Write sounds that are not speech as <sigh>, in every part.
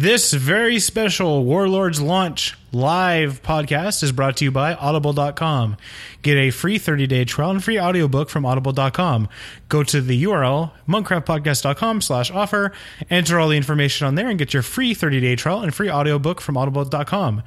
This very special Warlords launch live podcast is brought to you by audible.com. Get a free 30-day trial and free audiobook from audible.com. Go to the URL monkcraftpodcast.com slash offer, enter all the information on there and get your free 30-day trial and free audiobook from audible.com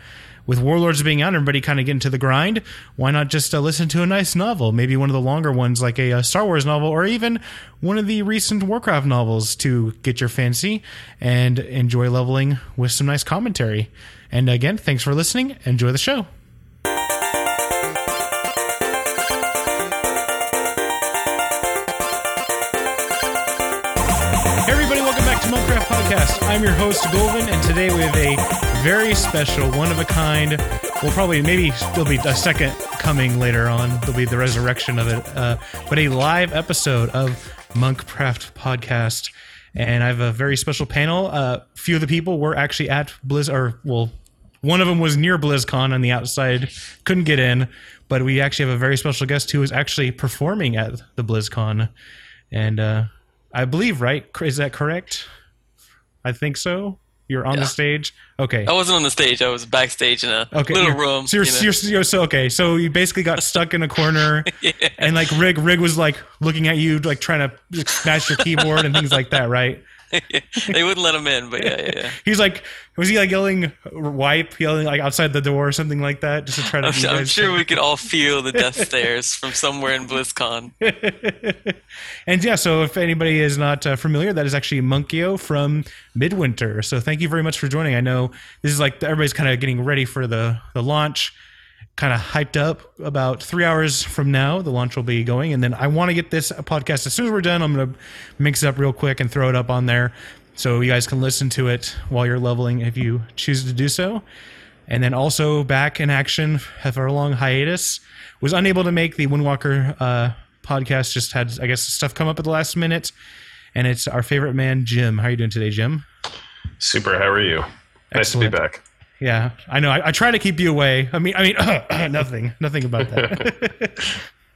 with Warlords being out, and everybody kind of getting to the grind. Why not just uh, listen to a nice novel? Maybe one of the longer ones, like a, a, Star Wars novel, or even one of the recent Warcraft novels to get your fancy and enjoy leveling with some nice commentary. And again, thanks for listening. Enjoy the show. I'm your host, Golvin, and today we have a very special, one of a kind. We'll probably, maybe there'll be a second coming later on. There'll be the resurrection of it. Uh, but a live episode of Monkcraft Podcast. And I have a very special panel. A uh, few of the people were actually at Blizz, or well, one of them was near BlizzCon on the outside, couldn't get in. But we actually have a very special guest who is actually performing at the BlizzCon. And uh, I believe, right? Is that correct? I think so. You're on yeah. the stage. Okay. I wasn't on the stage. I was backstage in a okay. little room. So you're, you know. you're, you're, so okay. So you basically got stuck in a corner, <laughs> yeah. and like Rig Rig was like looking at you, like trying to smash your keyboard and things like that, right? <laughs> they wouldn't let him in, but yeah, yeah, yeah. He's like, was he like yelling "wipe," yelling like outside the door or something like that, just to try to? I'm, I'm sure we could all <laughs> feel the death stares from somewhere in BlizzCon. <laughs> and yeah, so if anybody is not uh, familiar, that is actually Monkio from Midwinter. So thank you very much for joining. I know this is like everybody's kind of getting ready for the the launch kind of hyped up about three hours from now. The launch will be going. And then I want to get this podcast as soon as we're done. I'm going to mix it up real quick and throw it up on there so you guys can listen to it while you're leveling if you choose to do so. And then also back in action after a long hiatus. Was unable to make the Windwalker uh, podcast. Just had, I guess, stuff come up at the last minute. And it's our favorite man, Jim. How are you doing today, Jim? Super. How are you? Excellent. Nice to be back. Yeah, I know. I, I, try to keep you away. I mean, I mean, <coughs> nothing, nothing about that.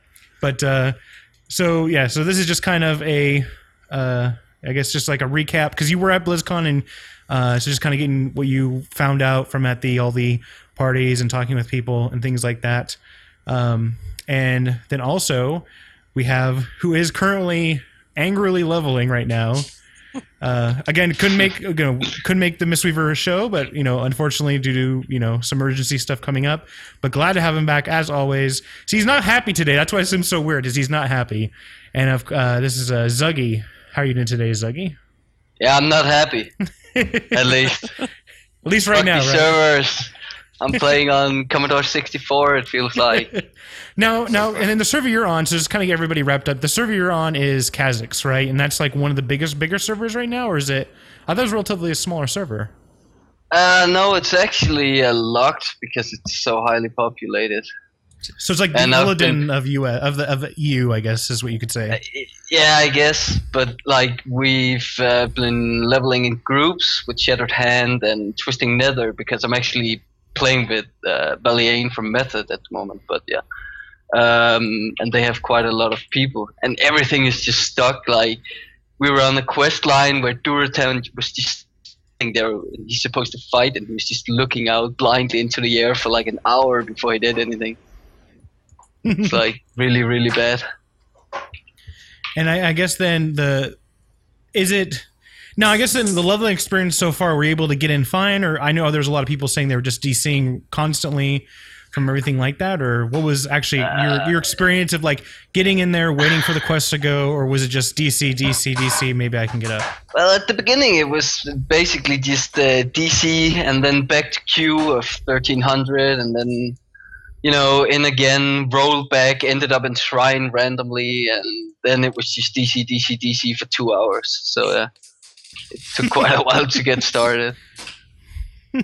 <laughs> but uh, so yeah, so this is just kind of a, uh, I guess, just like a recap because you were at BlizzCon and uh, so just kind of getting what you found out from at the all the parties and talking with people and things like that. Um, and then also we have who is currently angrily leveling right now uh, again, couldn't make you know, couldn't make the Mistweaver show, but you know, unfortunately, due to you know some emergency stuff coming up. But glad to have him back as always. So he's not happy today. That's why it seems so weird. Is he's not happy? And uh, this is uh, Zuggy. How are you doing today, Zuggy? Yeah, I'm not happy. <laughs> At least. At least right Fuck now. Right? Servers. I'm playing on Commodore 64. It feels <laughs> like. now, now, and then the server you're on. So just kind of get everybody wrapped up. The server you're on is Kazzak, right? And that's like one of the biggest, bigger servers right now, or is it? I thought it was relatively a smaller server. Uh, no, it's actually uh, locked because it's so highly populated. So it's like the Illidan of U of the of EU, I guess, is what you could say. Uh, yeah, I guess. But like we've uh, been leveling in groups with Shattered Hand and Twisting Nether because I'm actually playing with uh, from Method at the moment, but yeah. Um, and they have quite a lot of people, and everything is just stuck. Like we were on a quest line where Durotan was just there. He's supposed to fight, and he was just looking out blindly into the air for like an hour before he did anything. it's <laughs> like really, really bad. And I, I guess then the is it now, I guess in the leveling experience so far, were you able to get in fine? Or I know there's a lot of people saying they were just DCing constantly from everything like that. Or what was actually your, your experience of like getting in there, waiting for the quest to go? Or was it just DC, DC, DC? Maybe I can get up. Well, at the beginning, it was basically just uh, DC and then back to Q of 1300 and then you know, in again, rolled back, ended up in Shrine randomly, and then it was just DC, DC, DC for two hours. So, yeah it took quite a while to get started. <laughs> so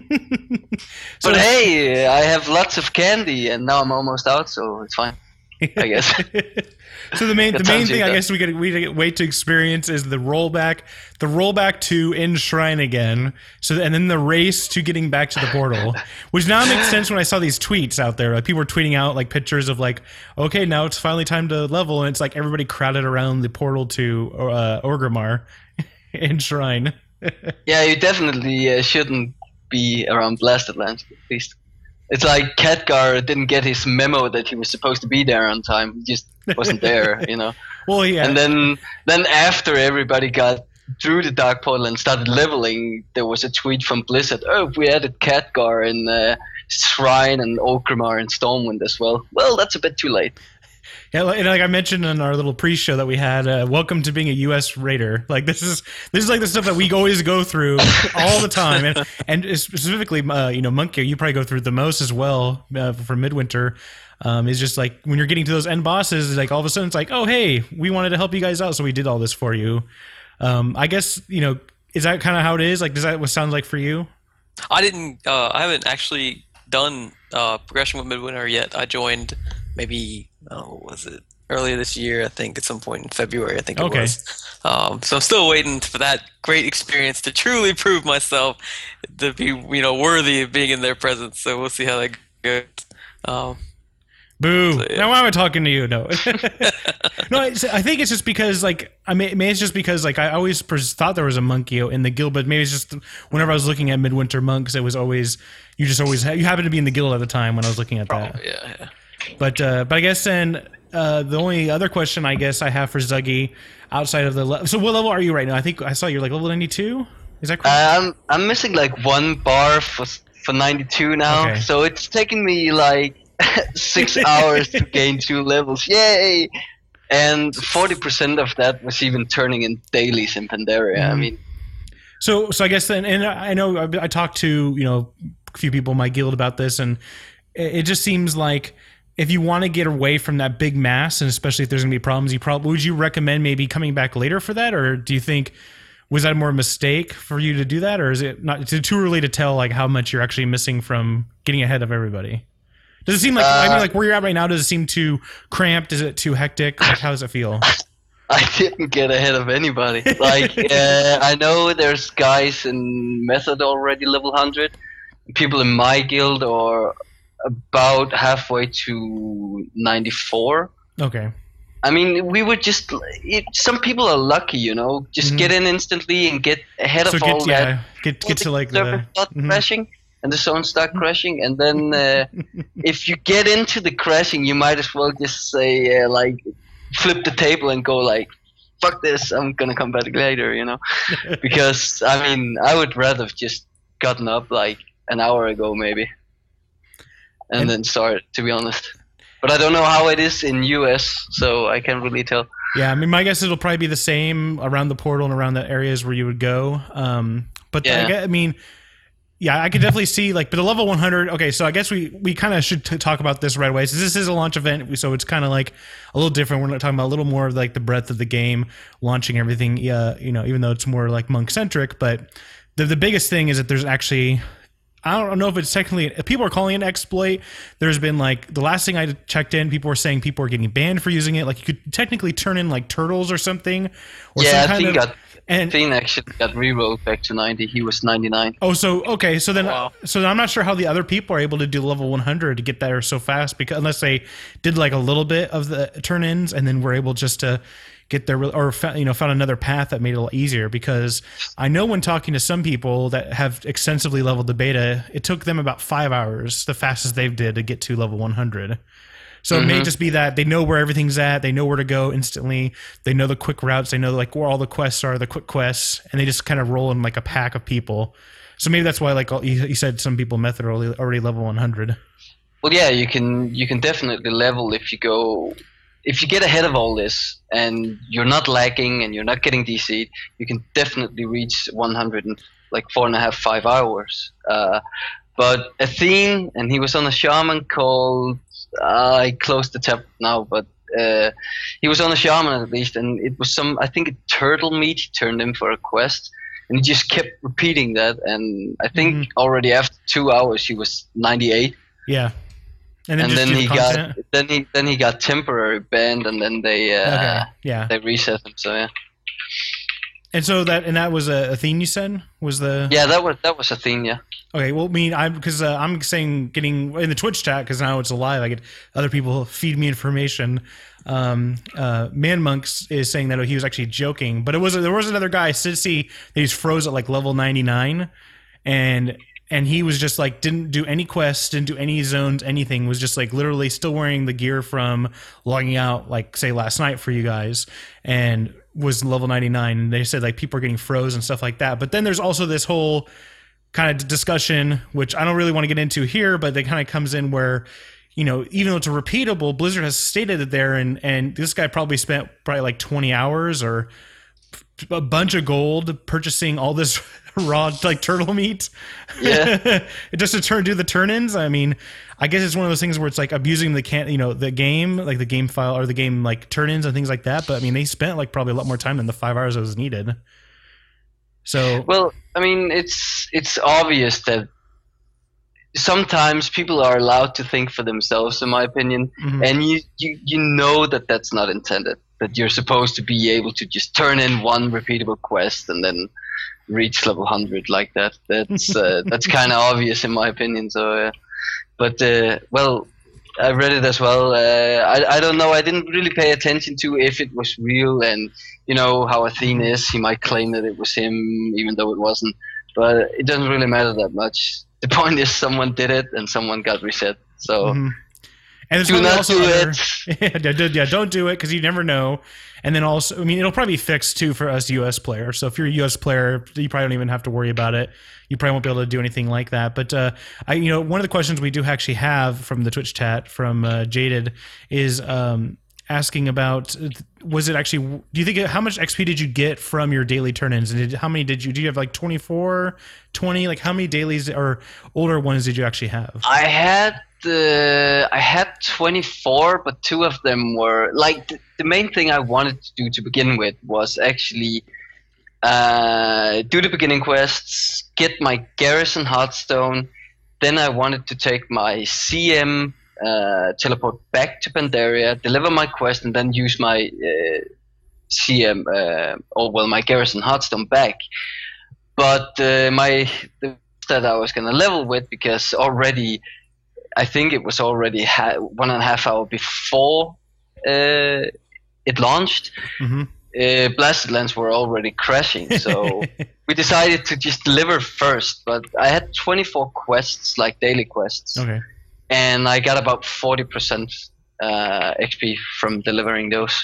but hey, I have lots of candy, and now I'm almost out, so it's fine. I guess. <laughs> so the main the main thing I guess we get we get wait to experience is the rollback, the rollback to Enshrine again. So and then the race to getting back to the portal, <laughs> which now makes sense when I saw these tweets out there. Like people were tweeting out like pictures of like, okay, now it's finally time to level, and it's like everybody crowded around the portal to uh, Orgrimmar, <laughs> Enshrine. <laughs> Yeah, you definitely uh, shouldn't be around Blasted Lands, at least. It's like Khadgar didn't get his memo that he was supposed to be there on time. He just wasn't there, <laughs> you know. well, yeah. And then, then after everybody got through the Dark Portal and started leveling, there was a tweet from Blizzard. Oh, we added Khadgar in uh, Shrine and Orgrimmar and Stormwind as well. Well, that's a bit too late. Yeah, and like I mentioned in our little pre-show that we had, uh, welcome to being a U.S. raider. Like this is this is like the stuff that we always go through all the time, and and specifically, uh, you know, Monkey, you probably go through the most as well uh, for Midwinter. Um, is just like when you're getting to those end bosses, like all of a sudden it's like, oh hey, we wanted to help you guys out, so we did all this for you. Um, I guess you know, is that kind of how it is? Like, does that what sounds like for you? I didn't. Uh, I haven't actually done uh, progression with Midwinter yet. I joined maybe oh, was it earlier this year? I think at some point in February. I think it Okay. was. Um, so I'm still waiting for that great experience to truly prove myself to be you know worthy of being in their presence. So we'll see how that goes. Um, Boo! So, yeah. Now why am I talking to you? No, <laughs> no. It's, I think it's just because like I mean, maybe it's just because like I always pres- thought there was a monkey in the guild, but maybe it's just whenever I was looking at Midwinter monks, it was always you just always ha- you happened to be in the guild at the time when I was looking at that. oh, yeah, yeah. But uh, but I guess then uh, the only other question I guess I have for Zuggy outside of the le- so what level are you right now? I think I saw you're like level ninety two. Is that correct? I'm I'm missing like one bar for for 92 now, Okay. so it's taking me like <laughs> six hours to <laughs> gain two levels. Yay! And 40% of that was even turning in dailies in Pandaria. I Mhm. mean, So, so I guess then, and I know I, I talked to you know a few people in my guild about this, and it, it just seems like if you want to get away from that big mass, and especially if there's gonna be problems, you probably would you recommend maybe coming back later for that, or do you think was that more a mistake for you to do that, or is it not? Is it too early to tell like how much you're actually missing from getting ahead of everybody? Does it seem like I mean Uh, like where you're at right now? Does it seem too cramped? Is it too hectic? Like how does it feel? <laughs> I didn't get ahead of anybody. Like, <laughs> uh, I know there's guys in Method already level 100. People in my guild are about halfway to 94. Okay, I mean, we were just. It, some people are lucky, you know. Just Mhm. get in instantly and get ahead so of all get that. yeah get get to like the start mhm. crashing and the zone start crashing, and then uh, <laughs> if you get into the crashing, you might as well just say uh, like, flip the table and go like, "Fuck this! I'm gonna come back later," you know. <laughs> because I mean, I would rather have just gotten up like an hour ago, maybe, and, And- then start. To be honest. But I don't know how it is in US, so I can't really tell. Yeah, I mean, my guess is it'll probably be the same around the portal and around the areas where you would go. Um, but I, Yeah. I mean, yeah, I could definitely see like, but the level 100. Okay, so I guess we we kind of should t- talk about this right away. So this is a launch event, so it's kind of like a little different. We're not talking about a little more of like the breadth of the game, launching everything. Yeah, you know, even though it's more like monk centric, but the the biggest thing is that there's actually I don't know if it's technically people are calling it an exploit. There's been like the last thing I checked in, people were saying people are getting banned for using it. Like you could technically turn in like turtles or something, or yeah, I some kind think of got and Finn actually got rerolled back to 90. He was 99. oh, so okay, so then Wow. so then I'm not sure how the other people are able to do level 100 to get there so fast because unless they did like a little bit of the turn ins and then were able just to get there or you know found another path that made it a lot easier because I know when talking to some people that have extensively leveled the beta, it took them about five hours, the fastest they've did to get to level 100. So it may Mhm. just be that they know where everything's at, they know where to go instantly, they know the quick routes, they know like where all the quests are, the quick quests, and they just kind of roll in like a pack of people. So maybe that's why like all- you, said some people method are already, already level 100. Well, yeah, you can you can definitely level if you go if you get ahead of all this and you're not lagging and you're not getting DC'd, you can definitely reach 100 in like four and a half five hours. Uh, but Athene and he was on a shaman called I closed the tab now, but uh, he was on a shaman at least, and it was some I think a turtle meat he turned in for a quest. And he just kept repeating that, and I think Mhm. already after two hours he was 98 Yeah. And then, and then he content? got then he then he got temporary banned and then they uh, okay. Yeah. they reset him so yeah And so that and that was a, a theme you said was the Yeah, that was that was a thing. Yeah. Okay, well, I mean, I'm because uh, I'm saying getting in the Twitch chat because now it's alive. I get other people feed me information. Um, uh, Man Monks is saying that he was actually joking, but it was there was another guy, Sissy, that he's froze at like level 99, and and he was just like didn't do any quests, didn't do any zones, anything. Was just like literally still wearing the gear from logging out, like say last night for you guys, and was level 99. And they said like people are getting froze and stuff like that. But then there's also this whole kind of discussion, which I don't really want to get into here, but it kind of comes in where, you know, even though it's a repeatable, Blizzard has stated it there, and and this guy probably spent probably like 20 hours or a bunch of gold purchasing all this <laughs> raw like turtle meat. Yeah. <laughs> just to turn do the turn-ins. I mean, I guess it's one of those things where it's like abusing the can you know the game like the game file or the game like turn-ins and things like that. But I mean, they spent like probably a lot more time than the five hours that was needed. So Well, I mean, it's it's obvious that sometimes people are allowed to think for themselves, in my opinion, mhm. and you, you you know that that's not intended. That you're supposed to be able to just turn in one repeatable quest and then reach level hundred like that. That's uh, <laughs> that's kind of obvious, in my opinion. So, uh, but uh, well. I read it as well. Uh, I, I don't know. I didn't really pay attention to if it was real, and you know how Athene is. He might claim that it was him, even though it wasn't. But it doesn't really matter that much. The point is, someone did it, and someone got reset. So Mhm. And do not do other- it. <laughs> yeah, yeah, don't do it because you never know. And then also, I mean, it'll probably be fixed too for us U.S. players. So if you're a U.S. player, you probably don't even have to worry about it. You probably won't be able to do anything like that. But uh, I, you know, one of the questions we do actually have from the Twitch chat from uh, Jaded is um, asking about was it actually? Do you think how much XP did you get from your daily turn-ins? And did, how many did you? Do you have like 24, 20? Like how many dailies or older ones did you actually have? I had the I had 24, but two of them were like the, the main thing I wanted to do to begin with was actually uh, do the beginning quests, get my garrison hearthstone. Then I wanted to take my CM uh, teleport back to Pandaria, deliver my quest, and then use my uh, CM uh, or well my garrison hearthstone back. But uh, my the that I was gonna level with because already I think it was already ha- one and a half hour before uh, it launched. hmm Uh, Blasted Lands were already crashing, so <laughs> we decided to just deliver first. But I had 24 quests, like daily quests, okay. And I got about 40% uh, XP from delivering those.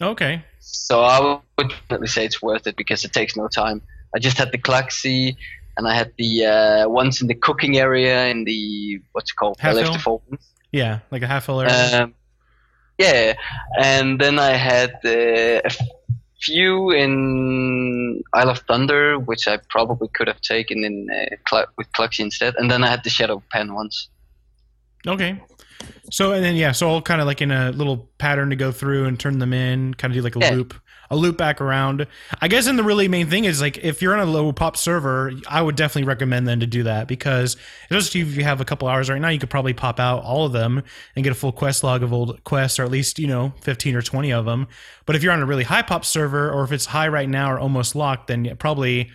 Okay. So I would definitely say it's worth it because it takes no time. I just had the Klaxxi, and I had the uh, ones in the cooking area in the what's it called? Half I left hill? the phone. Yeah, like a half area. Um, yeah, and then I had uh, a few in Isle of Thunder, which I probably could have taken in uh, Cla- with Klaxxi instead, and then I had the Shado-Pan ones. Okay. So and then yeah, so all kind of like in a little pattern to go through and turn them in, kind of do like a Yeah. loop, a loop back around. I guess and the really main thing is like if you're on a low pop server, I would definitely recommend then to do that because especially if you have a couple hours right now, you could probably pop out all of them and get a full quest log of old quests, or at least you know 15 or 20 of them. But if you're on a really high pop server, or if it's high right now or almost locked, then probably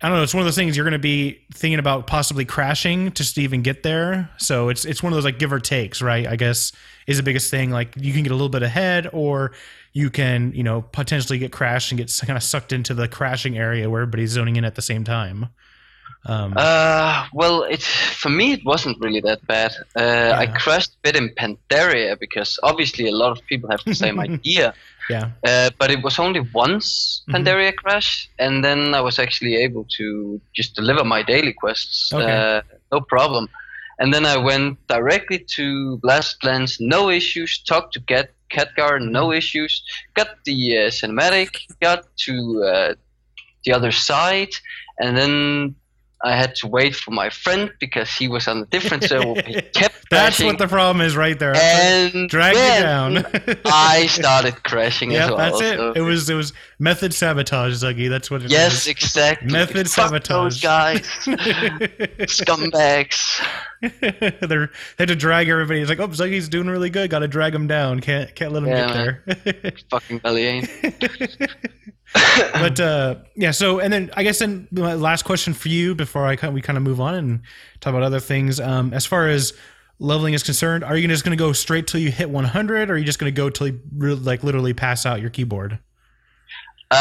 I don't know. It's one of those things you're going to be thinking about possibly crashing just to even get there. So it's it's one of those like give or takes, right? I guess is the biggest thing. Like you can get a little bit ahead, or you can you know potentially get crashed and get kind of sucked into the crashing area where everybody's zoning in at the same time. Um, Uh, well, it for me it wasn't really that bad. Uh, I crashed a bit in Pandaria because obviously a lot of people have the same <laughs> idea. Yeah. Uh, but it was only once. Pandaria crash, and then I was actually able to just deliver my daily quests, Okay. uh, no problem. And then I went directly to Blast Lands, no issues. Talked to Cat Khadgar, no issues. Got the uh, cinematic, got to uh, the other side, and then I had to wait for my friend because he was on a different server. He <laughs> kept That's crashing, what the problem is right there. and Drag you down. <laughs> I started crashing yeah, as well. that's it. so- It was it was method sabotage, Zuggy. That's what it Yes, is. exactly. Method Fuck sabotage. Those guys, <laughs> scumbags. They're, they had to drag everybody. It's like, oh, Zuggy's doing really good. Got to drag him down. Can't can't let him Yeah, get there. Fucking belly <laughs> but uh, yeah. So and then I guess then my last question for you before I we kind of move on and talk about other things. Um, as far as leveling is concerned, are you just going to go straight till you hit 100, or are you just going to go till you re- like literally pass out your keyboard? Uh,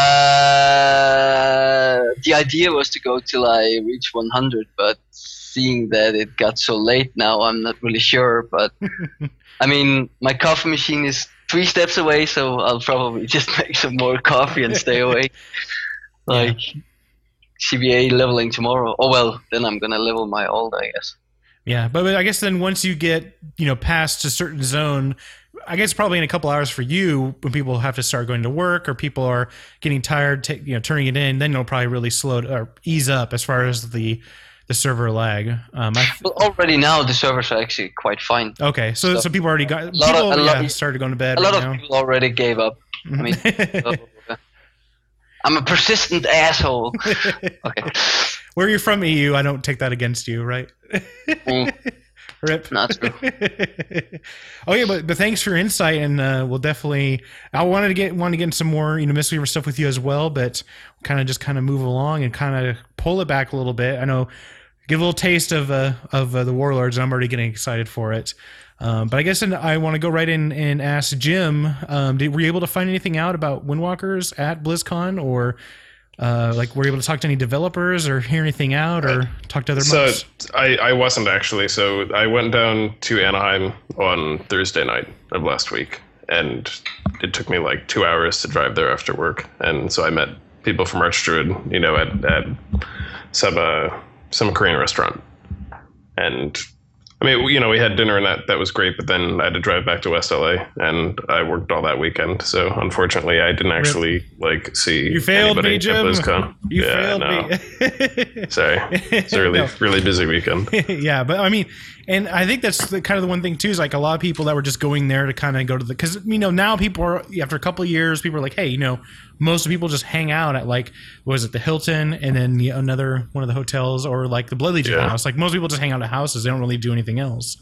the idea was to go till I reach 100, but seeing that it got so late now, I'm not really sure. But <laughs> I mean, my coffee machine is three steps away, so I'll probably just <laughs> make some more coffee and stay away. <laughs> Like CBA leveling tomorrow. Oh well, then I'm gonna level my old, I guess. Yeah, but, but I guess then once you get you know past a certain zone, I guess probably in a couple hours for you when people have to start going to work or people are getting tired, ta you know, turning it in, then it'll probably really slow or ease up as far as the the server lag. Um, I, Well, already now the servers are actually quite fine. okay, so so people already got lot of- people a lot- started going to bed A lot right of now. people already gave up. I mean, <laughs> so, uh, I'm a persistent asshole. <laughs> Okay, Where you're from, EU, I don't take that against you, right? Mm, <laughs> Rip. not true. oh yeah, but but thanks for your insight, and uh, we'll definitely. I wanted to get want to get into some more you know Mistweaver stuff with you as well, but kind of just kind of move along and kind of pull it back a little bit. I know, give a little taste of uh, of uh, the Warlords, and I'm already getting excited for it. Um, but I guess I want to go right in and ask Jim. Um, did, were you able to find anything out about Windwalkers at BlizzCon, or uh, like were you able to talk to any developers, or hear anything out, or talk to other So monks? I, I wasn't actually. So I went down to Anaheim on Thursday night of last week, and it took me like two hours to drive there after work. And so I met people from Archdruid, you know, at at some uh, some Korean restaurant, and I mean, you know, we had dinner and that that was great. But then I had to drive back to West LA, and I worked all that weekend. So unfortunately, I didn't actually like see You failed anybody me, at Jim. BlizzCon. You yeah, failed no. me. <laughs> Sorry, it's a really No. really busy weekend. <laughs> yeah, but I mean, and I think that's the, kind of the one thing too is like a lot of people that were just going there to kind of go to the because you know now people are after a couple of years people are like hey you know most people just hang out at like what was it the Hilton and then the, another one of the hotels or like the Blood Legion Yeah. house like most people just hang out at houses they don't really do anything else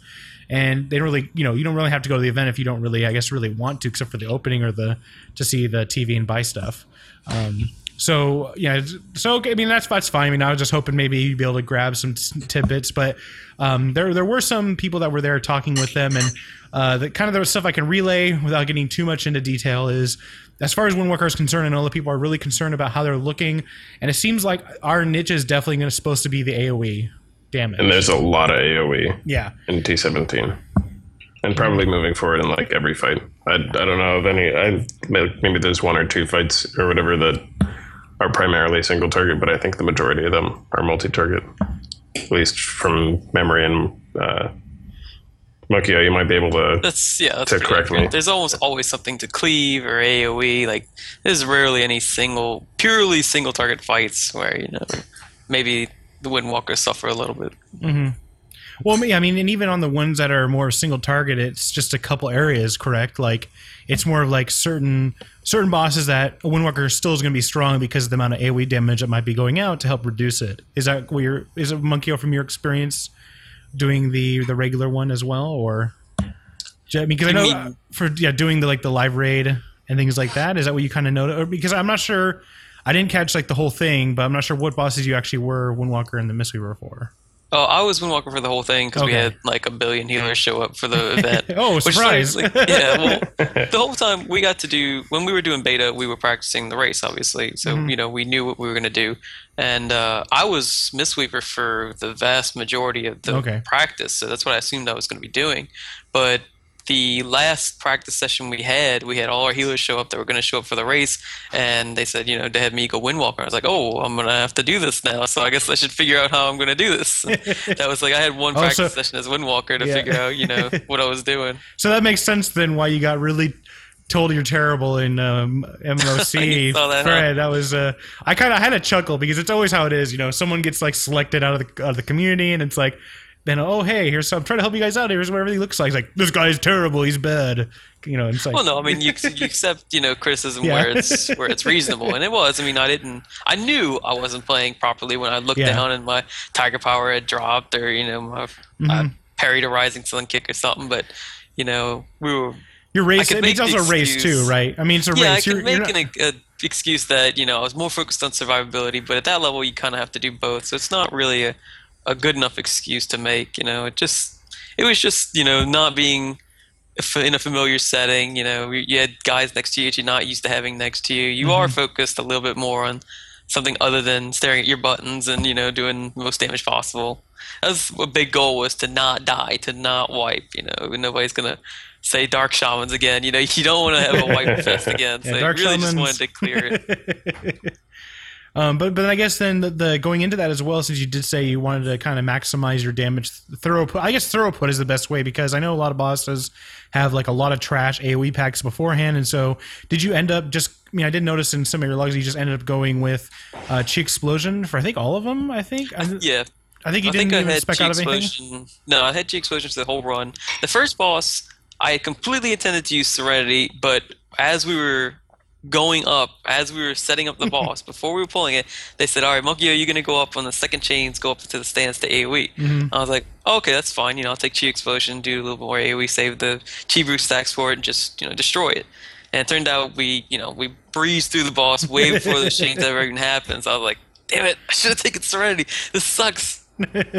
and they don't really you know you don't really have to go to the event if you don't really I guess really want to except for the opening or the to see the TV and buy stuff. Um, so yeah, so I mean that's that's fine. I mean I was just hoping maybe you'd be able to grab some t- tidbits, but um, there there were some people that were there talking with them, and uh, the kind of the stuff I can relay without getting too much into detail is. As far as Windwalker is concerned, I know that people are really concerned about how they're looking, and it seems like our niche is definitely going to supposed to be the AOE damage. And there's a lot of AoE yeah, in T17. And probably moving forward in like every fight. I, I don't know of any. I maybe there's one or two fights or whatever that are primarily single target, but I think the majority of them are multi-target. At least from memory and uh, Mokio, you might be able to. That's yeah. That's To correct accurate. me. There's almost always something to cleave or AOE. Like there's rarely any single, purely single target fights where you know maybe the Windwalkers suffer a little bit. Mm-hmm. Well, yeah, I mean, and even on the ones that are more single target, it's just a couple areas, correct? Like, it's more of like certain certain bosses that a Windwalker still is going to be strong because of the amount of AoE damage that might be going out to help reduce it. Is that what your is it Monkey from your experience doing the the regular one as well, or I mean, because I know mean- for yeah doing the like the live raid and things like that. Is that what you kind of know? Because I'm not sure. I didn't catch like the whole thing, but I'm not sure what bosses you actually were Windwalker and the Mistweaver for. Oh, I was Windwalker for the whole thing because we had like a billion healers show up for the <laughs> event. Oh, Which is surprise! like- yeah, well, <laughs> the whole time we got to do when we were doing beta, we were practicing the race, obviously. So Mhm. you know, we knew what we were going to do, and uh, I was Mistweaver for the vast majority of the Okay. practice. So that's what I assumed I was going to be doing. But the last practice session we had, we had all our healers show up that were going to show up for the race, and they said, you know, they had me go Windwalker. I was like, oh, I'm going to have to do this now. So I guess I should figure out how I'm going to do this. <laughs> that was like I had one Oh, practice so- session as Windwalker to Yeah. figure out, you know, what I was doing. <laughs> So that makes sense then why you got really told you're terrible in um, MOC. <laughs> That, huh? Fred, that was uh, I kind of had a chuckle because it's always how it is. You know, someone gets like selected out of the out of the community, and it's like, then oh hey, here's I'm trying to help you guys out. Here's what everything looks like. It's like this guy's terrible. He's bad. You know, it's like Well, no, I mean you, <laughs> you accept you know criticism Yeah. where it's <laughs> where it's reasonable, and it was. I mean, I didn't. I knew I wasn't playing properly when I looked Yeah. down and my Tiger Power had dropped, or you know, my, Mhm. I parried a Rising Sun kick or something. But you know, we were. your race. I it's also a race too, right? I mean, it's a Yeah, I race. can You're- you're make not- an, a excuse that you know I was more focused on survivability, but at that level you kind of have to do both. So it's not really a, a good enough excuse to make. You know, it just it was just you know not being in a familiar setting. You know, you you had guys next to you that you're not used to having next to you. You are mm-hmm. focused a little bit more on something other than staring at your buttons and you know doing the most damage possible. That's a big goal was to not die, to not wipe. You know, nobody's gonna say dark shamans again. You know, <laughs> you don't want to have a wipe <laughs> fest again. Yeah, so you Dark really just wanted to clear it. <laughs> um, but but I guess then the, the going into that as well, since you did say you wanted to kind of maximize your damage throughput. I guess thorough put is the best way because I know a lot of bosses have like a lot of trash AOE packs beforehand, and so did you end up just? I mean, I did notice in some of your logs you just ended up going with uh, Chi Explosion for I think all of them. I think Yeah, I think you I didn't think I even had spec G out of anything. explosion. No, I had Chi explosion for the whole run. The first boss, I completely intended to use Serenity, but as we were going up, as we were setting up the <laughs> boss, before we were pulling it, they said, "All right, Monkey, are you going to go up on the second chains, go up to the stands to AOE?" Mhm. I was like, oh, "Okay, that's fine. You know, I'll take Chi explosion, do a little more AOE, save the Chi brute stacks for it, and just you know destroy it." And it turned out we, you know, we breezed through the boss way before the <laughs> chains ever even happened. So I was like, "Damn it! I should have taken Serenity. This sucks." <laughs> yeah,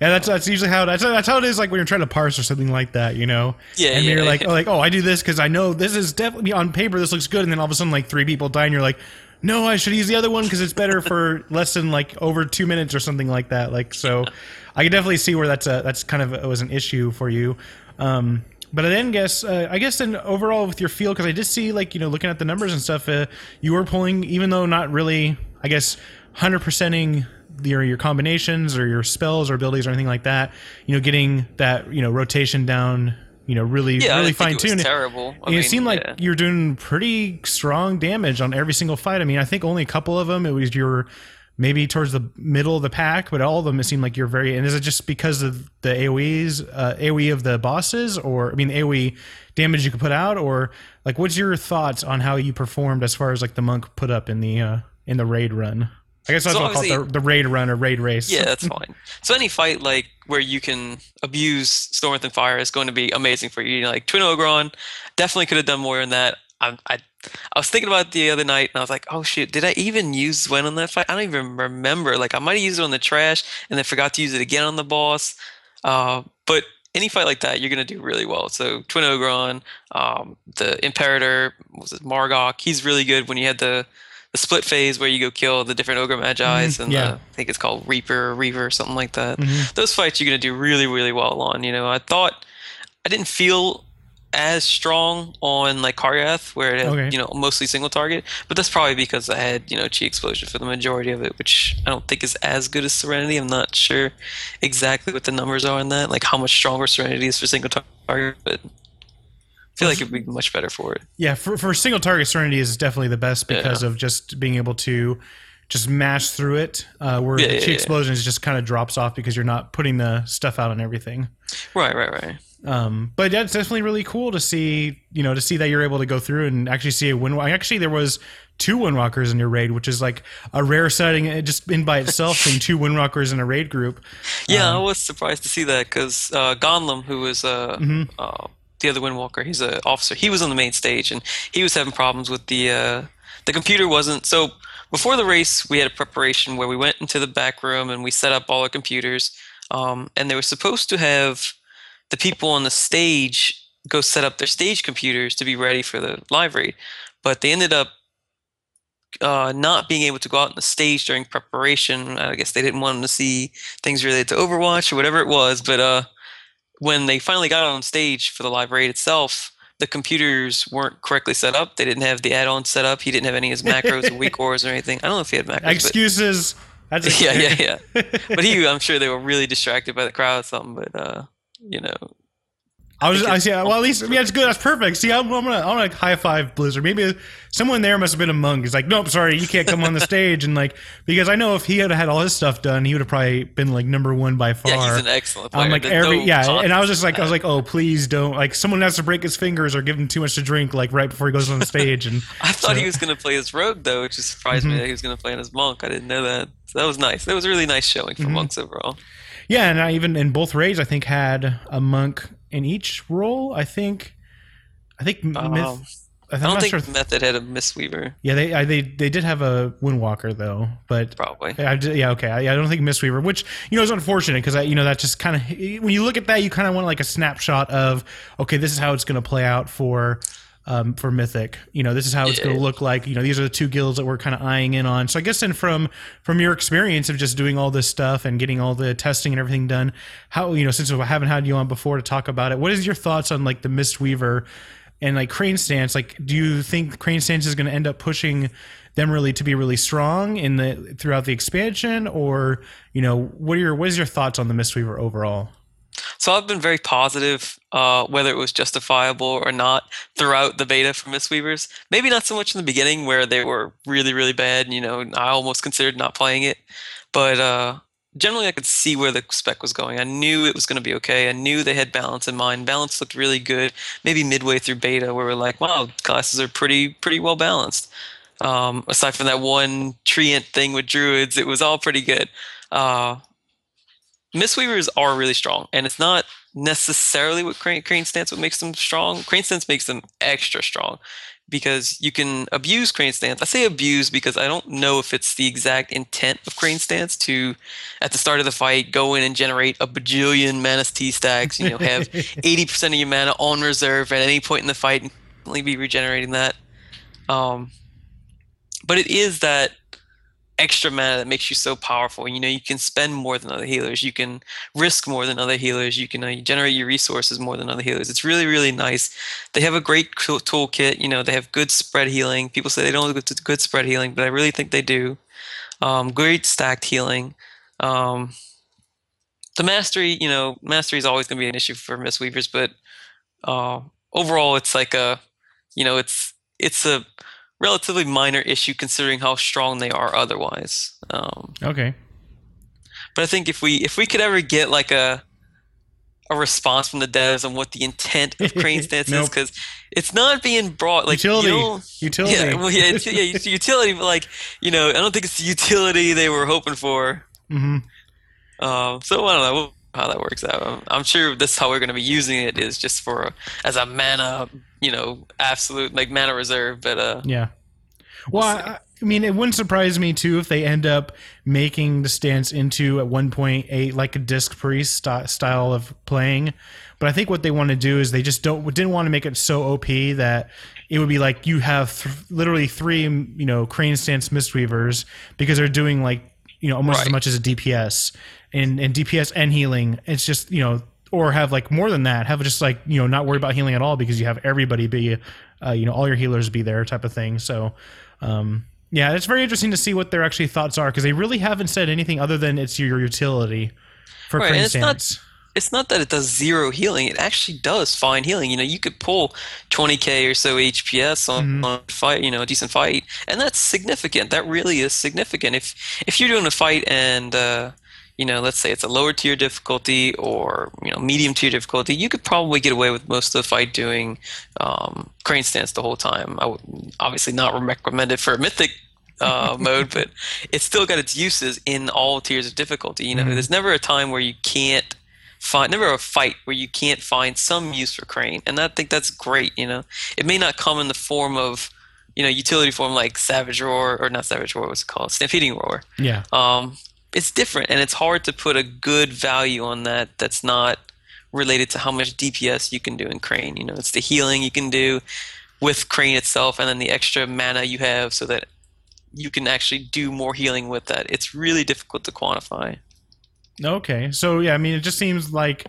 that's that's usually how that's, that's how it is. Like when you're trying to parse or something like that, you know. Yeah, And yeah, you're like, yeah. oh, like, oh, I do this because I know this is definitely on paper. This looks good, and then all of a sudden, like three people die, and you're like, no, I should use the other one because it's better for <laughs> less than like over two minutes or something like that. Like so, I can definitely see where that's a that's kind of was an issue for you. Um, but I then guess uh, I guess then overall with your feel because I did see like you know looking at the numbers and stuff, uh, you were pulling even though not really I guess hundred percenting your your combinations or your spells or abilities or anything like that. You know, getting that you know rotation down. You know, really Yeah, really fine tuned. terrible. I And it seemed like yeah. you're doing pretty strong damage on every single fight. I mean, I think only a couple of them it was your maybe towards the middle of the pack, but all of them it seemed like you're very. And is it just because of the AOE's uh, AOE of the bosses, or I mean, AOE damage you could put out, or like what's your thoughts on how you performed as far as like the monk put up in the uh, in the raid run? I guess that's So what I'll call it the, the raid run or raid race. Yeah, that's <laughs> fine. So any fight like where you can abuse Storm, Earth and Fire is going to be amazing for you. You know, like Twin Ogron, definitely could have done more in that. I, I I was thinking about it the other night and I was like, oh shit, did I even use Zwen on that fight? I don't even remember. Like I might have used it on the trash and then forgot to use it again on the boss. Uh, but any fight like that, you're gonna do really well. So Twin Ogron, um, the Imperator, was it Mar'gok? He's really good when you had the the split phase where you go kill the different ogre magi's and yeah. the, I think it's called Reaper or Reaver or something like that. Mhm. Those fights you're gonna do really really well on. You know, I thought I didn't feel as strong on like Kargath where it had Okay. you know mostly single target, but that's probably because I had you know Chi explosion for the majority of it, which I don't think is as good as Serenity. I'm not sure exactly what the numbers are on that, like how much stronger Serenity is for single target, but feel like it'd be much better for it. Yeah, for, for single target Serenity is definitely the best because Yeah. of just being able to just mash through it. Uh, where Yeah, the yeah, explosions just kind of drops off because you're not putting the stuff out on everything. Right, right, right. Um, but that's definitely really cool to see. You know, to see that you're able to go through and actually see a windwalker. Actually, there was two windwalkers in your raid, which is like a rare sighting uh, just in by itself. seeing two windwalkers in a raid group. Yeah, Um, I was surprised to see that because uh, Gonlum, who was uh, Mhm. The other Windwalker, he's an officer. He was on the main stage, and he was having problems with the uh, the computer wasn't so. Before the race, we had a preparation where we went into the back room and we set up all our computers, um, and they were supposed to have the people on the stage go set up their stage computers to be ready for the live raid, but they ended up uh, not being able to go out on the stage during preparation. I guess they didn't want them to see things related to Overwatch or whatever it was. But uh, when they finally got on stage for the live raid itself, the computers weren't correctly set up. They didn't have the add-on set up. He didn't have any of his macros or weak <laughs> cores or anything. I don't know if he had macros. Excuses. That's <laughs> yeah, yeah, yeah. But he, I'm <laughs> sure they were really distracted by the crowd or something. But uh, you know, I was. I see. Well, at least yeah, it's good. That's perfect. See, I'm, I'm gonna, I'm gonna high five Blizzard. Maybe someone there must have been a monk. He's like, nope, sorry, you can't come on the <laughs> stage. And like, because I know if he had had all his stuff done, he would have probably been like number one by far. yeah, he's an excellent player. I'm like There's every no yeah, and I was just like I was like, oh please don't like someone has to break his fingers or give him too much to drink like right before he goes on the stage and <laughs> I thought So- he was going to play as rogue though, which surprised me Mhm. that he was going to play as monk. I didn't know that. So that was nice. That was a really nice showing for Mhm. monks overall. yeah, and I even in both raids I think had a monk in each role. I think I think Um, myth. I I'm don't think sure. Method had a Mistweaver, yeah, they I, they they did have a Windwalker though, but probably. I, yeah, okay. I, I don't think Mistweaver, which you know is unfortunate because I, you know, that just kind of when you look at that, you kind of want like a snapshot of okay, this is how it's going to play out for um, for Mythic. You know, this is how it's going to look like. You know, these are the two guilds that we're kind of eyeing in on. So I guess then from from your experience of just doing all this stuff and getting all the testing and everything done, how you know since I haven't had you on before to talk about it, what is your thoughts on like the Mistweaver? And like Crane Stance, like, do you think Crane Stance is going to end up pushing them really to be really strong in the throughout the expansion, or you know, what are your what is your thoughts on the Mistweaver overall? So I've been very positive, uh, whether it was justifiable or not, throughout the beta for Mistweavers. Maybe not so much in the beginning where they were really, really bad. and, You know, I almost considered not playing it, but uh, generally I could see where the spec was going. I knew it was going to be okay. I knew they had balance in mind. Balance looked really good. Maybe midway through beta, where we're like, wow, classes are pretty, pretty well balanced. Um, aside from that one treant thing with druids, it was all pretty good. Uh, Mistweavers are really strong, and it's not necessarily what crane, crane stance what makes them strong. Crane stance makes them extra strong because you can abuse crane stance. I say abuse because I don't know if it's the exact intent of crane stance to, at the start of the fight, go in and generate a bajillion mana Tea stacks. You know, have <laughs> eighty percent of your mana on reserve at any point in the fight and constantly be regenerating that. Um, but it is that extra mana that makes you so powerful. You know, you can spend more than other healers. You can risk more than other healers. You can uh, generate your resources more than other healers. It's really, really nice. They have a great tool- toolkit. You know, they have good spread healing. People say they don't have good, good spread healing, but I really think they do. Um, great stacked healing. Um, the mastery, you know, mastery is always going to be an issue for Mistweavers, but uh, overall, it's like a, you know, it's it's a relatively minor issue considering how strong they are otherwise. Um, Okay, but I think if we if we could ever get like a a response from the devs on what the intent of Crane <laughs> Stance is, because it's not being brought like utility, You don't, utility. yeah, well, yeah, it's, yeah, it's <laughs> utility, but like you know, I don't think it's the utility they were hoping for. hmm Um, so I don't know how that works out. I'm, sure this how we're going to be using it is just for as a mana, you know, absolute like mana reserve. But uh, Yeah. Well, I, I mean, it wouldn't surprise me too if they end up making the stance into at one point a like a disc priest st- style of playing. But I think what they want to do is they just don't didn't want to make it so OP that it would be like you have th- literally three you know crane stance mistweavers because they're doing like you know almost as much as a DPS and and DPS and healing. It's just you know or have like more than that have just like you know not worry about healing at all because you have everybody be uh, you know all your healers be there type of thing so um yeah it's very interesting to see what their actually thoughts are because they really haven't said anything other than it's your utility for Right, and it's not- stance it's not that it does zero healing. It actually does fine healing. You know, you could pull 20k or so HPS on, Mhm. on a fight, you know, a decent fight, and that's significant. That really is significant. If if you're doing a fight and uh, you know, let's say it's a lower tier difficulty or you know medium tier difficulty, you could probably get away with most of the fight doing um, crane stance the whole time. I would obviously not recommend it for mythic uh, <laughs> mode, but it's still got its uses in all tiers of difficulty. You know, Mhm. there's never a time where you can't find, never a fight where you can't find some use for crane, and I think that's great. You know, it may not come in the form of you know utility form like Savage Roar or not Savage Roar, what's it called, Stampeding Roar. yeah Um, it's different, and it's hard to put a good value on that. That's not related to how much DPS you can do in Crane. You know, it's the healing you can do with Crane itself, and then the extra mana you have, so that you can actually do more healing with that. It's really difficult to quantify. okay so yeah i mean it just seems like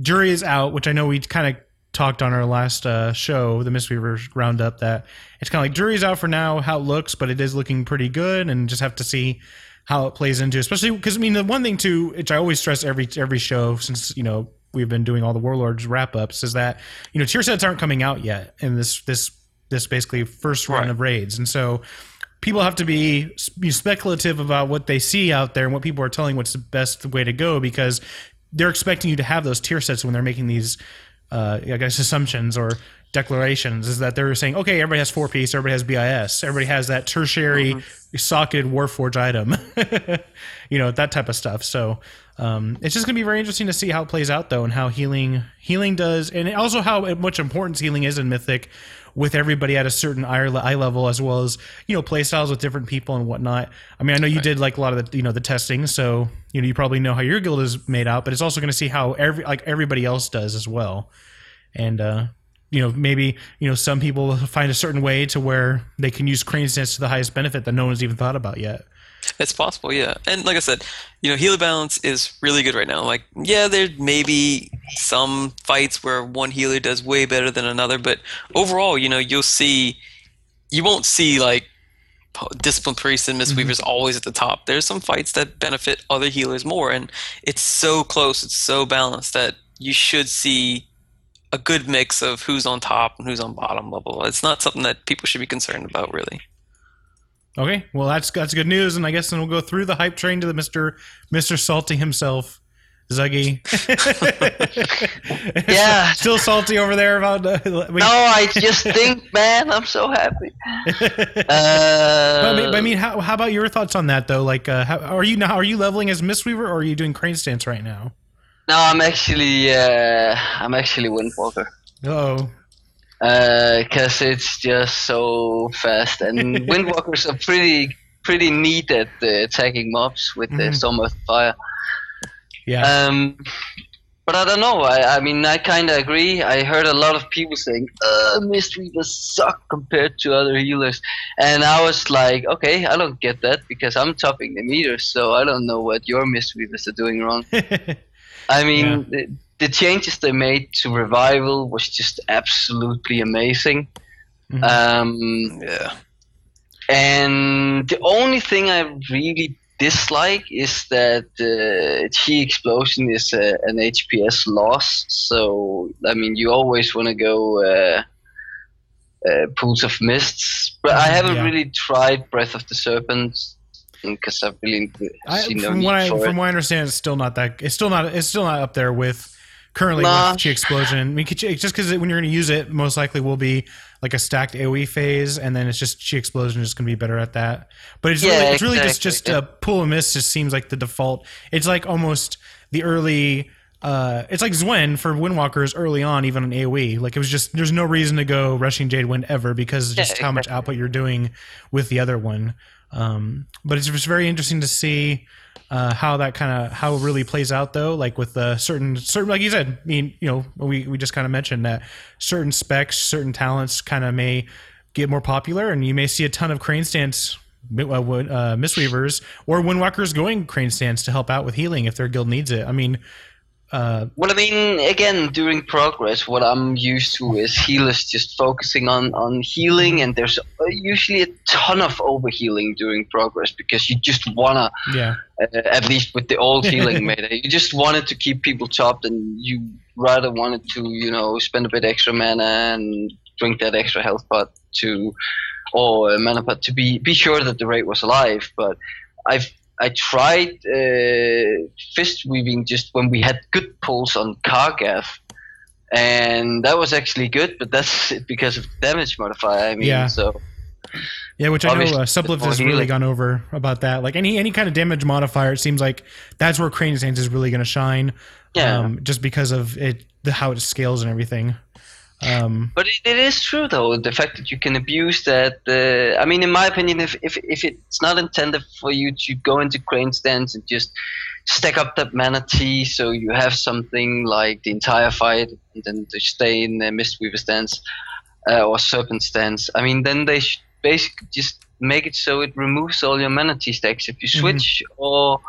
jury is out which i know we kind of talked on our last uh, show the mistweaver roundup that it's kind of like jury's out for now how it looks but it is looking pretty good and just have to see how it plays into especially because i mean the one thing too which i always stress every every show since you know we've been doing all the warlords wrap ups is that you know tier sets aren't coming out yet in this this this basically first run Right. of raids and so people have to be, be speculative about what they see out there and what people are telling what's the best way to go because they're expecting you to have those tier sets when they're making these uh, I guess assumptions or declarations is that they're saying, okay, everybody has four piece, everybody has BIS, everybody has that tertiary socketed Warforge item, <laughs> you know, that type of stuff. So um, it's just going to be very interesting to see how it plays out, though, and how healing healing does, and also how much importance healing is in Mythic with everybody at a certain eye eye level, as well as you know play styles with different people and whatnot. I mean, I know you did like a lot of the you know the testing, so you know you probably know how your guild is made out, but it's also going to see how every like everybody else does as well, and uh, you know maybe you know some people find a certain way to where they can use crane stance to the highest benefit that no one's even thought about yet. It's possible, yeah. And like I said, you know, healer balance is really good right now. Like, yeah, there may be some fights where one healer does way better than another, but overall, you know, you'll see, you won't see like discipline priests and mistweavers mm-hmm. always at the top. There's some fights that benefit other healers more, and it's so close, it's so balanced that you should see a good mix of who's on top and who's on bottom level. It's not something that people should be concerned about, really. Okay, well that's that's good news, and I guess then we'll go through the hype train to the Mister Mister Salty himself, Zuggy. <laughs> <laughs> yeah, still salty over there about. Uh, no, I just think, <laughs> man, I'm so happy. Uh, but, I mean, how, how about your thoughts on that though? Like, uh, how, are you now? Are you leveling as Mistweaver, or are you doing crane stance right now? No, I'm actually uh, I'm actually Windwalker. Oh, because uh, it's just so fast. And <laughs> Windwalkers are pretty pretty neat at uh, attacking mobs with the mm. Storm of Fire. Yeah. Um, but I don't know. I, I mean, I kind of agree. I heard a lot of people saying, uh, Mistweavers suck compared to other healers. And I was like, okay, I don't get that because I'm topping the meters, so I don't know what your Mistweavers are doing wrong. <laughs> I mean, yeah the changes they made to Revival was just absolutely amazing. Mm-hmm. Um, yeah. And the only thing I really dislike is that uh, Chi Explosion is a, an HPS loss. So, I mean, you always want to go uh, uh, Pools of Mists. But I mm-hmm. haven't yeah. really tried Breath of the Serpent because I've really seen I, no from what I, From what I understand, it's still not that. It's still not. It's still not up there with currently nah. with Chi Explosion. I mean, just because when you're going to use it, most likely will be like a stacked AOE phase, and then it's just Chi Explosion is going to be better at that. But it's yeah, really, it's really exactly. just just a Pool of Mist. Just seems like the default. It's like almost the early. Uh, it's like Xuen for Windwalkers early on, even on AOE. Like it was just there's no reason to go rushing Jade Wind ever because just yeah, how much output you're doing with the other one. Um, but it's just very interesting to see uh, how that kind of how it really plays out though like with the certain certain like you said i mean you know we, we just kind of mentioned that certain specs certain talents kind of may get more popular and you may see a ton of crane stance uh, uh, mistweavers or windwalkers going crane stance to help out with healing if their guild needs it. I mean uh, well, I mean, again, during progress, what I'm used to is healers just focusing on, on healing, and there's usually a ton of overhealing during progress because you just wanna, yeah. Uh, at least with the old healing <laughs> meta, you just wanted to keep people topped, and you rather wanted to, you know, spend a bit extra mana and drink that extra health pot to, or mana pot to be be sure that the rate was alive. But I've I tried uh, fist weaving just when we had good pulls on Kargath, and that was actually good. But that's <laughs> because of damage modifier. I mean, yeah. so yeah, which I know uh, Sublift has really gone over about that. Like any any kind of damage modifier, it seems like that's where Crane Stance is really going to shine. Yeah, um, just because of it, the how it scales and everything. Um, but it, it is true, though, the fact that you can abuse that. Uh, I mean, in my opinion, if, if, if it's not intended for you to go into crane stance and just stack up that mana Tea so you have something like the entire fight and then to stay in the Mistweaver stance uh, or Serpent stance, I mean, then they should basically just make it so it removes all your mana Tea stacks if you mm-hmm. switch mm-hmm. or.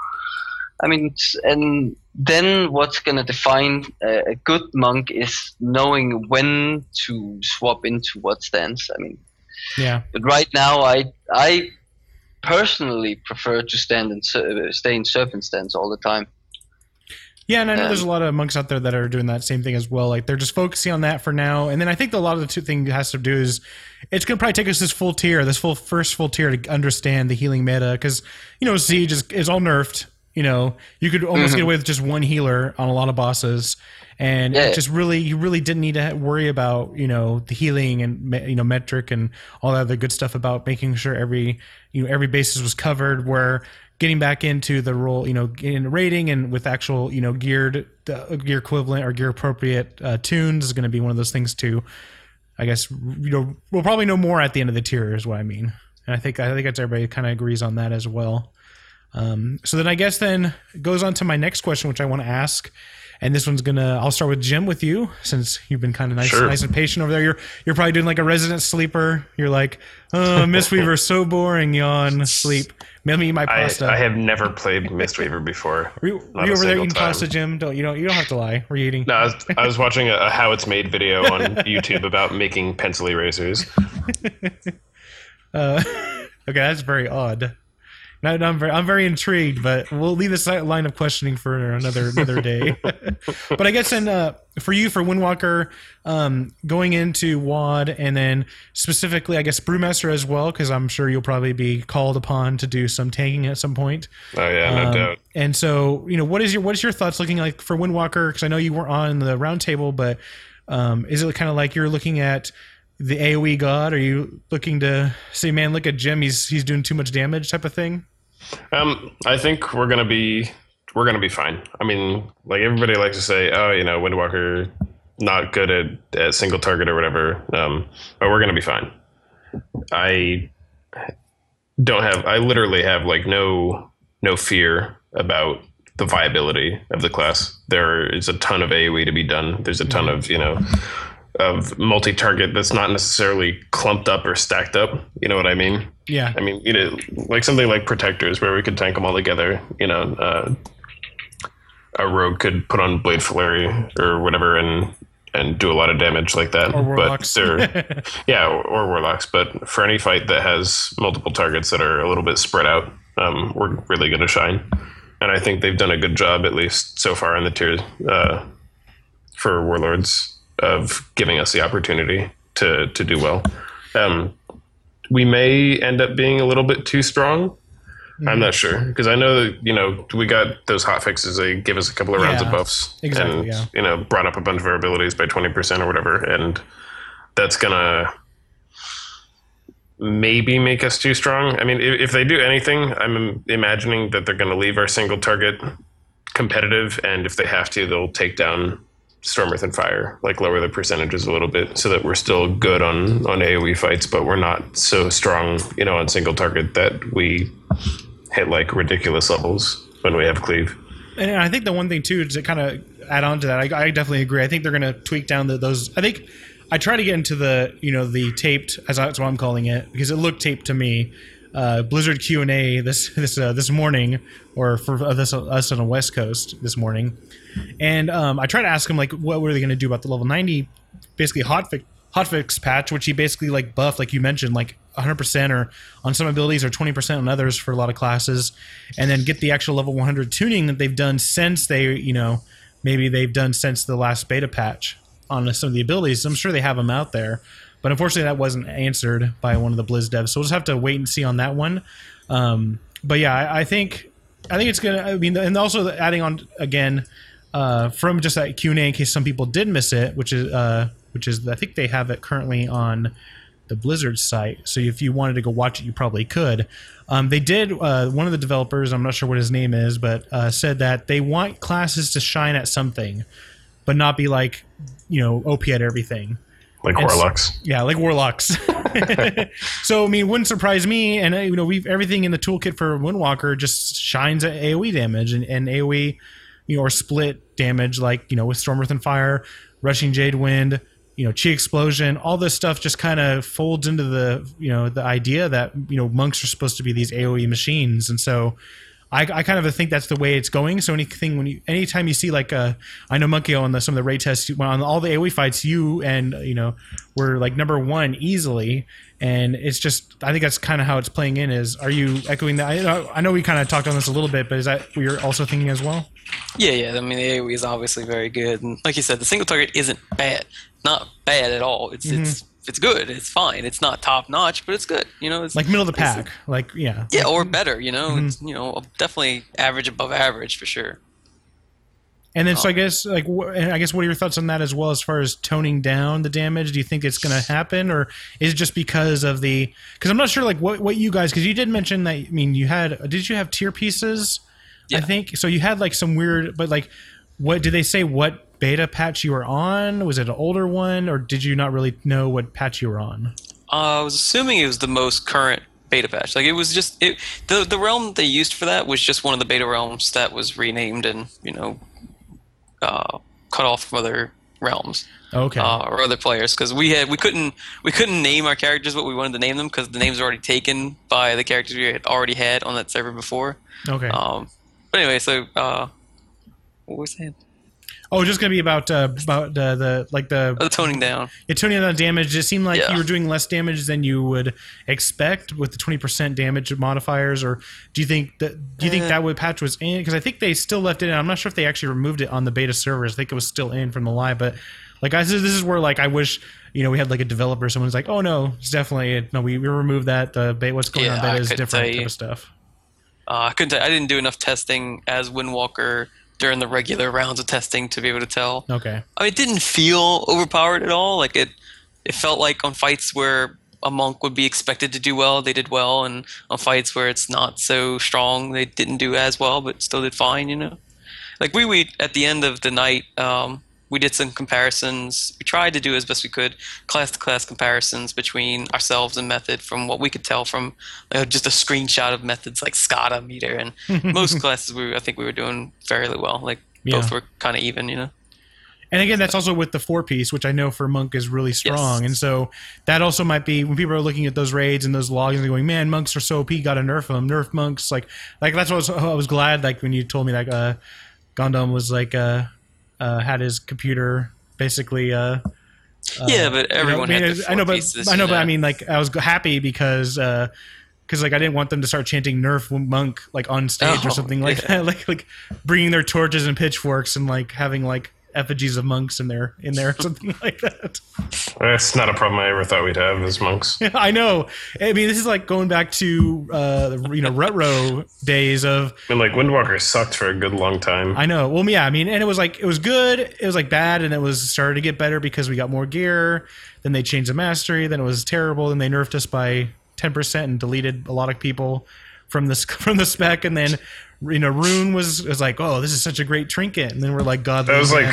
I mean, and then what's going to define a good monk is knowing when to swap into what stance. I mean, yeah. But right now, I I personally prefer to stand and stay in serpent stance all the time. Yeah, and I know um, there's a lot of monks out there that are doing that same thing as well. Like they're just focusing on that for now, and then I think a lot of the two thing has to do is it's going to probably take us this full tier, this full first full tier to understand the healing meta because you know Siege is, is all nerfed You know, you could almost Mhm. get away with just one healer on a lot of bosses, and Yeah. it just really you really didn't need to worry about you know the healing and you know metric and all that other good stuff about making sure every you know every basis was covered. Where getting back into the role, you know, in rating and with actual you know geared uh, gear equivalent or gear appropriate uh, tunes is going to be one of those things too. I guess you know we'll probably know more at the end of the tier is what I mean, and I think I think that's everybody kind of agrees on that as well. Um, so then I guess then goes on to my next question, which I want to ask, and this one's gonna I'll start with Jim with you since you've been kind of nice, Sure. nice and patient over there. You're you're probably doing like a resident sleeper. You're like, oh, Mistweaver, <laughs> so boring. Yawn, sleep. Let me eat my I, pasta. I have never played Mistweaver before. were you, were you over there eating time. pasta, Jim? Don't you don't you don't have to lie. Were you eating? No, I was, I was watching a, a how it's made video on <laughs> YouTube about making pencil erasers. <laughs> Uh, okay, that's very odd. No, no, I'm very, I'm very intrigued, but we'll leave this line of questioning for another another day. <laughs> but I guess then uh, for you for Windwalker, um, going into WoD and then specifically, I guess Brewmaster as well, because I'm sure you'll probably be called upon to do some tanking at some point. Oh yeah, no Um, doubt. And so, you know, what is your what is your thoughts looking like for Windwalker? Because I know you weren't on the roundtable, but um, is it kind of like you're looking at the AOE god? Are you looking to say, man, look at Jim, he's he's doing too much damage, type of thing? Um, I think we're gonna be we're gonna be fine. I mean, like everybody likes to say, oh, you know, Windwalker not good at, at single target or whatever. Um, but we're gonna be fine. I don't have. I literally have like no no fear about the viability of the class. There is a ton of AOE to be done. There's a ton of you know of multi-target that's not necessarily clumped up or stacked up. You know what I mean? Yeah, I mean, you know, like something like protectors where we could tank them all together. You know, uh, a rogue could put on blade flurry or whatever and and do a lot of damage like that. or but warlocks. they're <laughs> yeah, or, or warlocks. But for any fight that has multiple targets that are a little bit spread out, um, we're really going to shine. And I think they've done a good job, at least so far in the tiers, uh, for warlords of giving us the opportunity to to do well. Um, we may end up being a little bit too strong. Mm-hmm. I'm not sure because I know that you know we got those hot fixes. They give us a couple of rounds Yeah, of buffs exactly, and yeah. you know brought up a bunch of our abilities by twenty percent or whatever, and that's gonna maybe make us too strong. I mean, if, if they do anything, I'm imagining that they're gonna leave our single target competitive, and if they have to, they'll take down Storm Earth and Fire, like lower the percentages a little bit, so that we're still good on on AOE fights, but we're not so strong, you know, on single target that we hit like ridiculous levels when we have cleave. And I think the one thing too to kind of add on to that, I, I definitely agree. I think they're going to tweak down the, those. I think I try to get into the you know the taped as that's what I'm calling it because it looked taped to me. Uh, Blizzard Q and A this <laughs> this uh, this morning, or for this, us on the West Coast this morning, and um, I tried to ask him like what were they going to do about the level 90, basically hotfix hotfix patch, which he basically like buffed, like you mentioned, like 100% or on some abilities or 20% on others for a lot of classes, and then get the actual level 100 tuning that they've done since they, you know, maybe they've done since the last beta patch on some of the abilities. I'm sure they have them out there, but unfortunately that wasn't answered by one of the Blizz devs. So we'll just have to wait and see on that one. Um, but yeah, I, I think I think it's gonna. I mean, and also adding on again uh, from just that Q and A in case some people did miss it, which is uh, which is I think they have it currently on the Blizzard site. So if you wanted to go watch it, you probably could. Um, they did. Uh, one of the developers, I'm not sure what his name is, but uh, said that they want classes to shine at something, but not be like you know OP at everything. Like It's- warlocks. Yeah, like warlocks. <laughs> <laughs> so I mean, wouldn't surprise me. And uh, you know, we've everything in the toolkit for Windwalker just shines at AOE damage and, and AOE, you know, or split damage, like you know, with Storm Earth and Fire, Rushing Jade Wind, you know, Chi Explosion. All this stuff just kind of folds into the you know the idea that you know monks are supposed to be these AOE machines, and so. I, I kind of think that's the way it's going. So anything when you, anytime you see like a, I know Monkey on the some of the raid tests on all the AOE fights, you and you know were like number one easily, and it's just I think that's kind of how it's playing in. Is are you echoing that? I know, I know we kind of talked on this a little bit, but is that what you're also thinking as well? Yeah, yeah. I mean, the AOE is obviously very good, and like you said, the single target isn't bad. Not bad at all. It's mm-hmm. it's it's good. It's fine. It's not top notch, but it's good. You know, it's like middle of the pack. Like yeah. Yeah, or better. You know, Mhm. it's, you know, definitely average above average for sure. And then, so Oh. I guess, like, wh- and I guess, what are your thoughts on that as well, as far as toning down the damage? Do you think it's going to happen, or is it just because of the? Because I'm not sure, like, what what you guys, because you did mention that. I mean, you had, did you have tier pieces? I think so. You had like some weird, but like, what did they say? What beta patch you were on? Was it an older one, or did you not really know what patch you were on? Uh, I was assuming it was the most current beta patch. Like it was just it, the the realm they used for that was just one of the beta realms that was renamed and you know uh, cut off from other realms Okay. uh, or other players because we had we couldn't we couldn't name our characters what we wanted to name them because the names were already taken by the characters we had already had on that server before. okay. Um, but anyway, so uh, what was that? Oh, just gonna be about uh, about uh, the like the Oh, the toning down. Yeah, toning down damage. It seemed like Yeah. you were doing less damage than you would expect with the twenty percent damage modifiers. Or do you think that do you think Uh. that would patch was in? Because I think they still left it in. I'm not sure if they actually removed it on the beta servers. I think it was still in from the live. But like I said, this is where like I wish you know we had like a developer. Someone's like, oh no, it's definitely no. We, we removed that. The beta, what's going Yeah, on beta I is different type of stuff. Uh, I couldn't. I didn't do enough testing as Windwalker during the regular rounds of testing to be able to tell. Okay. I mean, it didn't feel overpowered at all. Like it, it felt like on fights where a monk would be expected to do well, they did well, and on fights where it's not so strong, they didn't do as well, but still did fine. You know, like we we at the end of the night, um, we did some comparisons. We tried to do as best we could class to class comparisons between ourselves and Method from what we could tell from uh, just a screenshot of Method's like Skada meter, and <laughs> most classes we I think we were doing fairly well. Like Yeah. both were kind of even. You know. And again, that's also with the four piece, which I know for Monk is really strong. Yes. And so that also might be when people are looking at those raids and those logs and they're going, "Man, monks are so OP. Got to nerf them. Nerf monks." Like, like that's what I was, I was glad. Like when you told me like uh, Gondam was like uh, uh, had his computer basically. Uh, Yeah, but you know, everyone I, mean, had I know, but I know, you but I mean, like I was happy because. Uh, because like I didn't want them to start chanting "Nerf Monk" like on stage or Oh, something like yeah. that, <laughs> like like bringing their torches and pitchforks and like having like effigies of monks in there in there or something <laughs> like that. That's not a problem I ever thought we'd have as monks. <laughs> I know. I mean, this is like going back to uh, you know retro <laughs> days of. I mean, like Windwalker sucked for a good long time. I know. Well, yeah. I mean, and it was like it was good. It was like bad, and it was started to get better because we got more gear. Then they changed the mastery. Then it was terrible. Then they nerfed us by ten percent and deleted a lot of people from this from the spec. And then you know, Rune was was like, oh, this is such a great trinket. And then we're like, God, that was like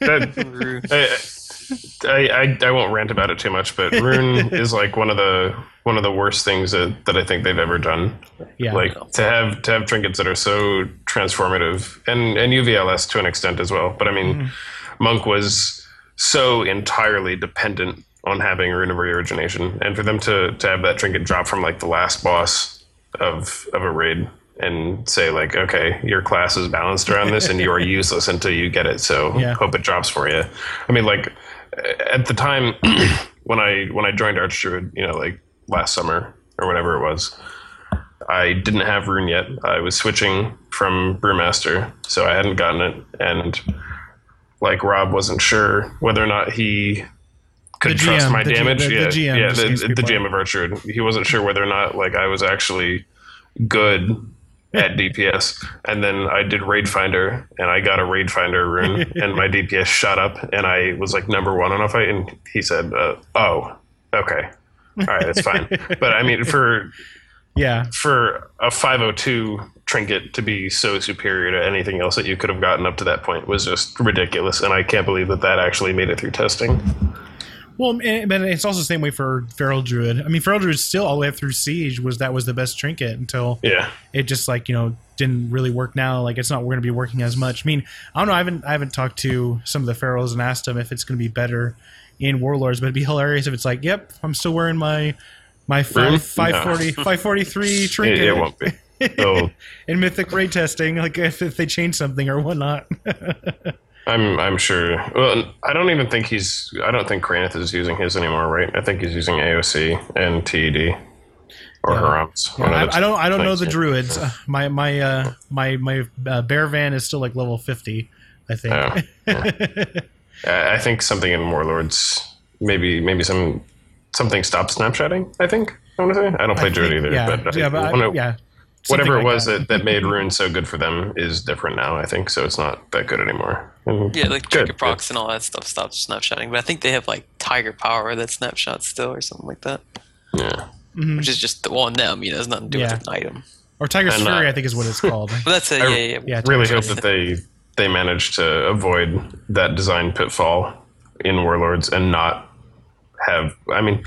that. <laughs> I, I, I I won't rant about it too much, but <laughs> Rune is like one of the one of the worst things that, that I think they've ever done. yeah, Like to have to have trinkets that are so transformative, and and UVLS to an extent as well. But I mean, Mm-hmm. Monk was so entirely dependent on having Rune of Reorigination, and for them to to have that trinket drop from like the last boss of of a raid and say like, okay, your class is balanced around this, and you are <laughs> useless until you get it. So Yeah. hope it drops for you. I mean, like at the time <clears throat> when I when I joined Archdruid, you know, like last summer or whatever it was, I didn't have Rune yet. I was switching from Brewmaster, so I hadn't gotten it, and like Rob wasn't sure whether or not he could The trust my the G- damage. the- the yeah, GM yeah, the, the. GM of Archdruid. He wasn't sure whether or not like I was actually good at DPS. And then I did Raid Finder, and I got a Raid Finder rune, <laughs> and my DPS shot up, and I was like number one on a fight. And he said, uh, "Oh, okay, all right, that's fine." <laughs> but I mean, for yeah, for a 502 trinket to be so superior to anything else that you could have gotten up to that point was just ridiculous, and I can't believe that that actually made it through testing. Well, and- but it's also the same way for Feral Druid. I mean, Feral Druid still all the way up through Siege was that was the best trinket until Yeah, it just like you know didn't really work. Now, like it's not we're going to be working as much. I mean, I don't know. I haven't I haven't talked to some of the Ferals and asked them if it's going to be better in Warlords, but it'd be hilarious if it's like, yep, I'm still wearing my my Really? five, 540, 543 <laughs> trinket it won't be. They'll- <laughs> oh. in Mythic raid testing. Like if, if they change something or whatnot. <laughs> I'm I'm sure. Well, I don't even think he's. I don't think Kranith is using his anymore, right? I think he's using AOC and TED or Yeah. Haromm's. Yeah, I, I don't. I don't know the druids. Uh, my my uh, my my uh, bear van is still like level fifty. I think. Yeah. <laughs> I I think something in Warlords, maybe maybe some something stop snapshotting. I think I want to say I don't play I Druid either, yeah, but yeah, but I- one of- whatever something it like was that. that. That, made Rune so good for them is different now. I think so. It's not that good anymore. And Yeah, like good, trigger good. procs and all that stuff stops snapshotting. But I think they have like Tiger Power that snapshots still or something like that, Yeah, Mhm. which is just the one them. You know, has nothing to do Yeah. with an item. or Tiger's And, uh, Fury, I think is what it's <laughs> called. But that's it. I Yeah, yeah. yeah. yeah, really hope that they they manage to avoid that design pitfall in Warlords and not have. I mean,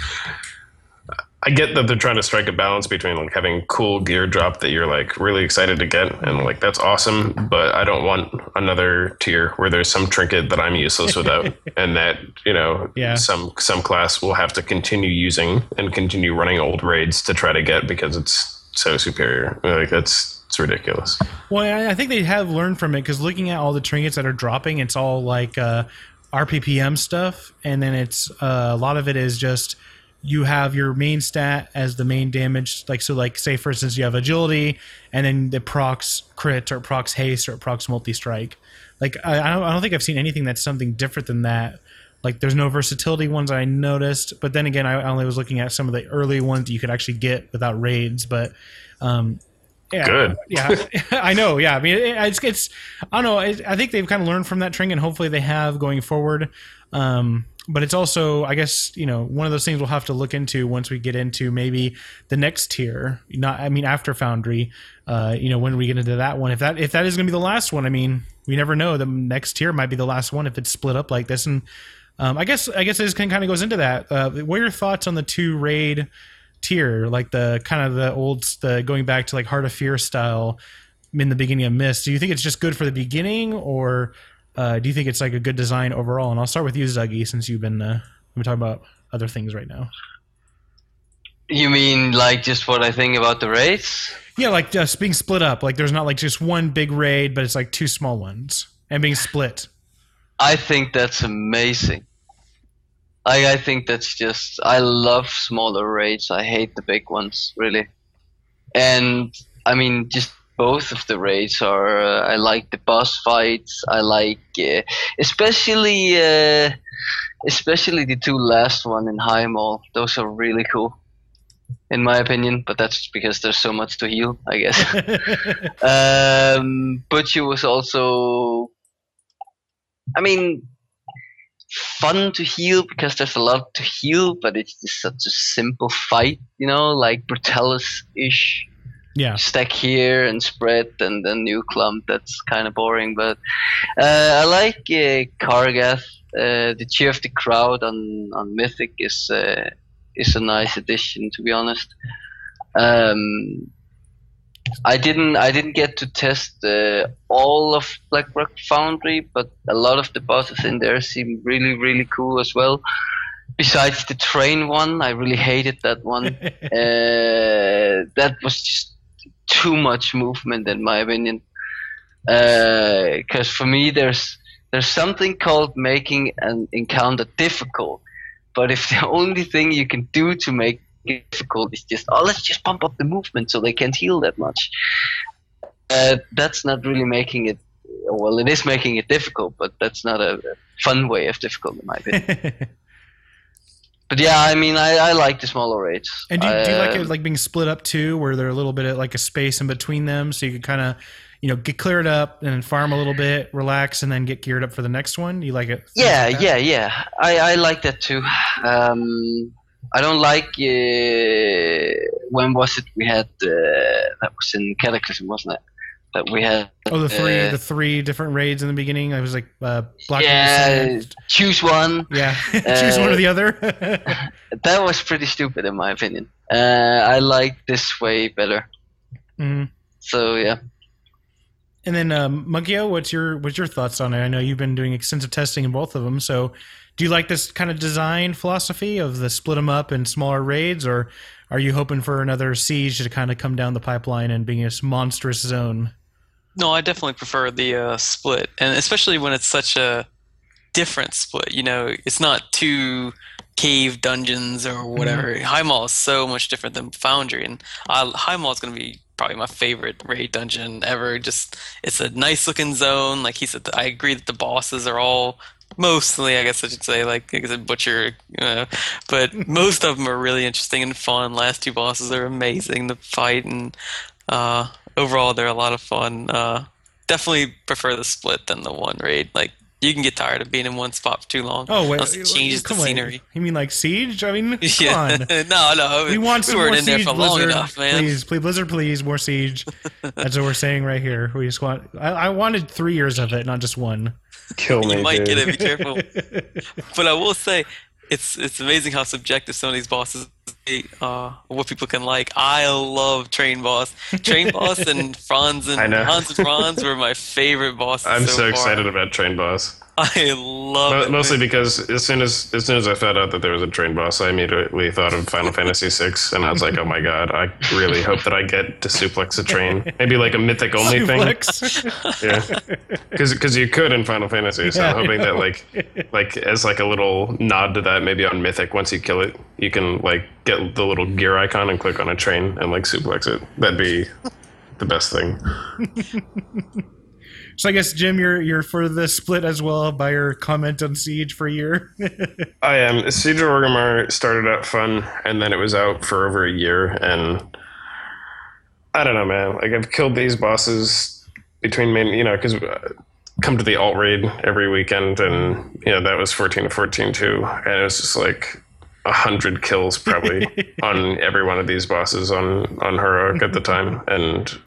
I get that they're trying to strike a balance between like having cool gear drop that you're like really excited to get and like that's awesome, but I don't want another tier where there's some trinket that I'm useless without, <laughs> and that you know Yeah. some some class will have to continue using and continue running old raids to try to get because it's so superior. Like that's it's ridiculous. Well, I I think they have learned from it because looking at all the trinkets that are dropping, it's all like uh, RPPM stuff, and then it's uh, a lot of it is just you have your main stat as the main damage. Like so, like say for instance, you have agility, and then the procs crit or procs haste or procs multi strike. Like I, I don't, I don't think I've seen anything that's something different than that. Like there's no versatility ones I noticed, but then again, I only was looking at some of the early ones that you could actually get without raids, but. Um, yeah, Good. yeah, <laughs> I know. Yeah, I mean, it, it's, it's I don't know. I I think they've kind of learned from that trinket, and hopefully they have going forward. Um, but it's also, I guess, you know, one of those things we'll have to look into once we get into maybe the next tier. Not, I mean, after Foundry. Uh, you know, when we get into that one, if that if that is going to be the last one, I mean, we never know. The next tier might be the last one if it's split up like this. And um, I guess I guess this kind of goes into that. Uh, what are your thoughts on the two raid? tier, like the kind of the old, the going back to like Heart of Fear style in the beginning of Mist. Do you think it's just good for the beginning, or uh, do you think it's like a good design overall? And I'll start with you, Zuggy, since you've been uh, we've talking about other things right now. You mean like just what I think about the race? Yeah, like just being split up. Like there's not like just one big raid, but it's like two small ones and being split. I think that's amazing. I I think that's just I love smaller raids. I hate the big ones really, and I mean just both of the raids are. Uh, I like the boss fights. I like uh, especially uh, especially the two last one in Highmaul. Those are really cool, in my opinion. But that's because there's so much to heal, I guess. <laughs> um, Butcher was also, I mean, fun to heal because there's a lot to heal, but it's just such a simple fight, you know, like Brutallus ish. Yeah, Stack here and spread and then new clump. That's kind of boring, but uh, I like uh, Kargath. Uh, the cheer of the crowd on, on Mythic is uh, is a nice addition, to be honest. Um, I didn't I didn't get to test uh, all of Blackrock Foundry, but a lot of the bosses in there seem really really cool as well. Besides the train one, I really hated that one. <laughs> uh, that was just too much movement in my opinion. Because for me, there's there's something called making an encounter difficult. But if <laughs> the only thing you can do to make it difficult is just oh let's just pump up the movement so they can't heal that much, uh, that's not really making it. Well, it is making it difficult, but that's not a fun way of difficult in my opinion. <laughs> But yeah, I mean, I, I like the smaller raids. and do you, do you like Um, it like being split up too, where there are a little bit of like a space in between them, so you can kind of you know get cleared up and farm a little bit, relax, and then get geared up for the next one. You like it? Yeah, like yeah, yeah. I, I like that too. Um, I don't like uh, when was it we had uh, that was in Cataclysm, wasn't it? That we had. Oh, the three uh, the three different raids in the beginning. I was like uh, Black yeah, choose one. yeah. <laughs> Choose one or the other. <laughs> That was pretty stupid in my opinion. Uh, I like this way better. Mhm. So yeah. And then um, Mugio, what's your what's your thoughts on it? I know you've been doing extensive testing in both of them. So, do you like this kind of design philosophy of the split them up in smaller raids, or are you hoping for another siege to kind of come down the pipeline and being this monstrous zone? No, I definitely prefer the uh, split, and especially when it's such a different split. You know, it's not two cave dungeons or whatever. Highmaul is so much different than Foundry, and I, Highmaul is going to be probably my favorite raid dungeon ever. Just it's a nice looking zone. Like he said, I agree that the bosses are all mostly i guess i should say like, like i said butcher uh, but <laughs> most of them are really interesting and fun last two bosses are amazing the fight and uh, overall they're a lot of fun uh, definitely prefer the split than the one raid like you can get tired of being in one spot for too long Oh wait, unless it changes the come on. scenery You mean like Siege? I mean, <laughs> come yeah on. <laughs> no no We want some weren't more in there Siege, for long Blizzard. enough man Please, please, Blizzard, please, more Siege. That's what we're saying right here. We just want. I, I wanted three years of it, not just one. Kill me, you might dude. get it be careful <laughs> but I will say, it's it's amazing how subjective some of these bosses, uh, what people can like. I love Train Boss, Train Boss, and <laughs> Franz and. Hans and Franz were my favorite bosses. I'm so, far. excited about Train Boss. <laughs> I love Mo- it. Mostly man. because as soon as as soon as I found out that there was a train boss, I immediately thought of Final Fantasy VI, and I was like, "Oh my god! I really hope that I get to suplex a train. Maybe like a mythic only thing. <laughs> Yeah, because you could in Final Fantasy. So I'm hoping that like like as like a little nod to that, maybe on Mythic, once you kill it, you can like get the little gear icon and click on a train and like suplex it. That'd be the best thing. So I guess Jim, you're you're for the split as well by your comment on Siege for a year. <laughs> I am. Siege of Orgrimmar started out fun, and then it was out for over a year, and I don't know, man. Like I've killed these bosses between main, you know, because uh, come to the alt raid every weekend, and you know that was fourteen to fourteen too, and it was just like a hundred kills probably <laughs> on every one of these bosses on on heroic at the time, and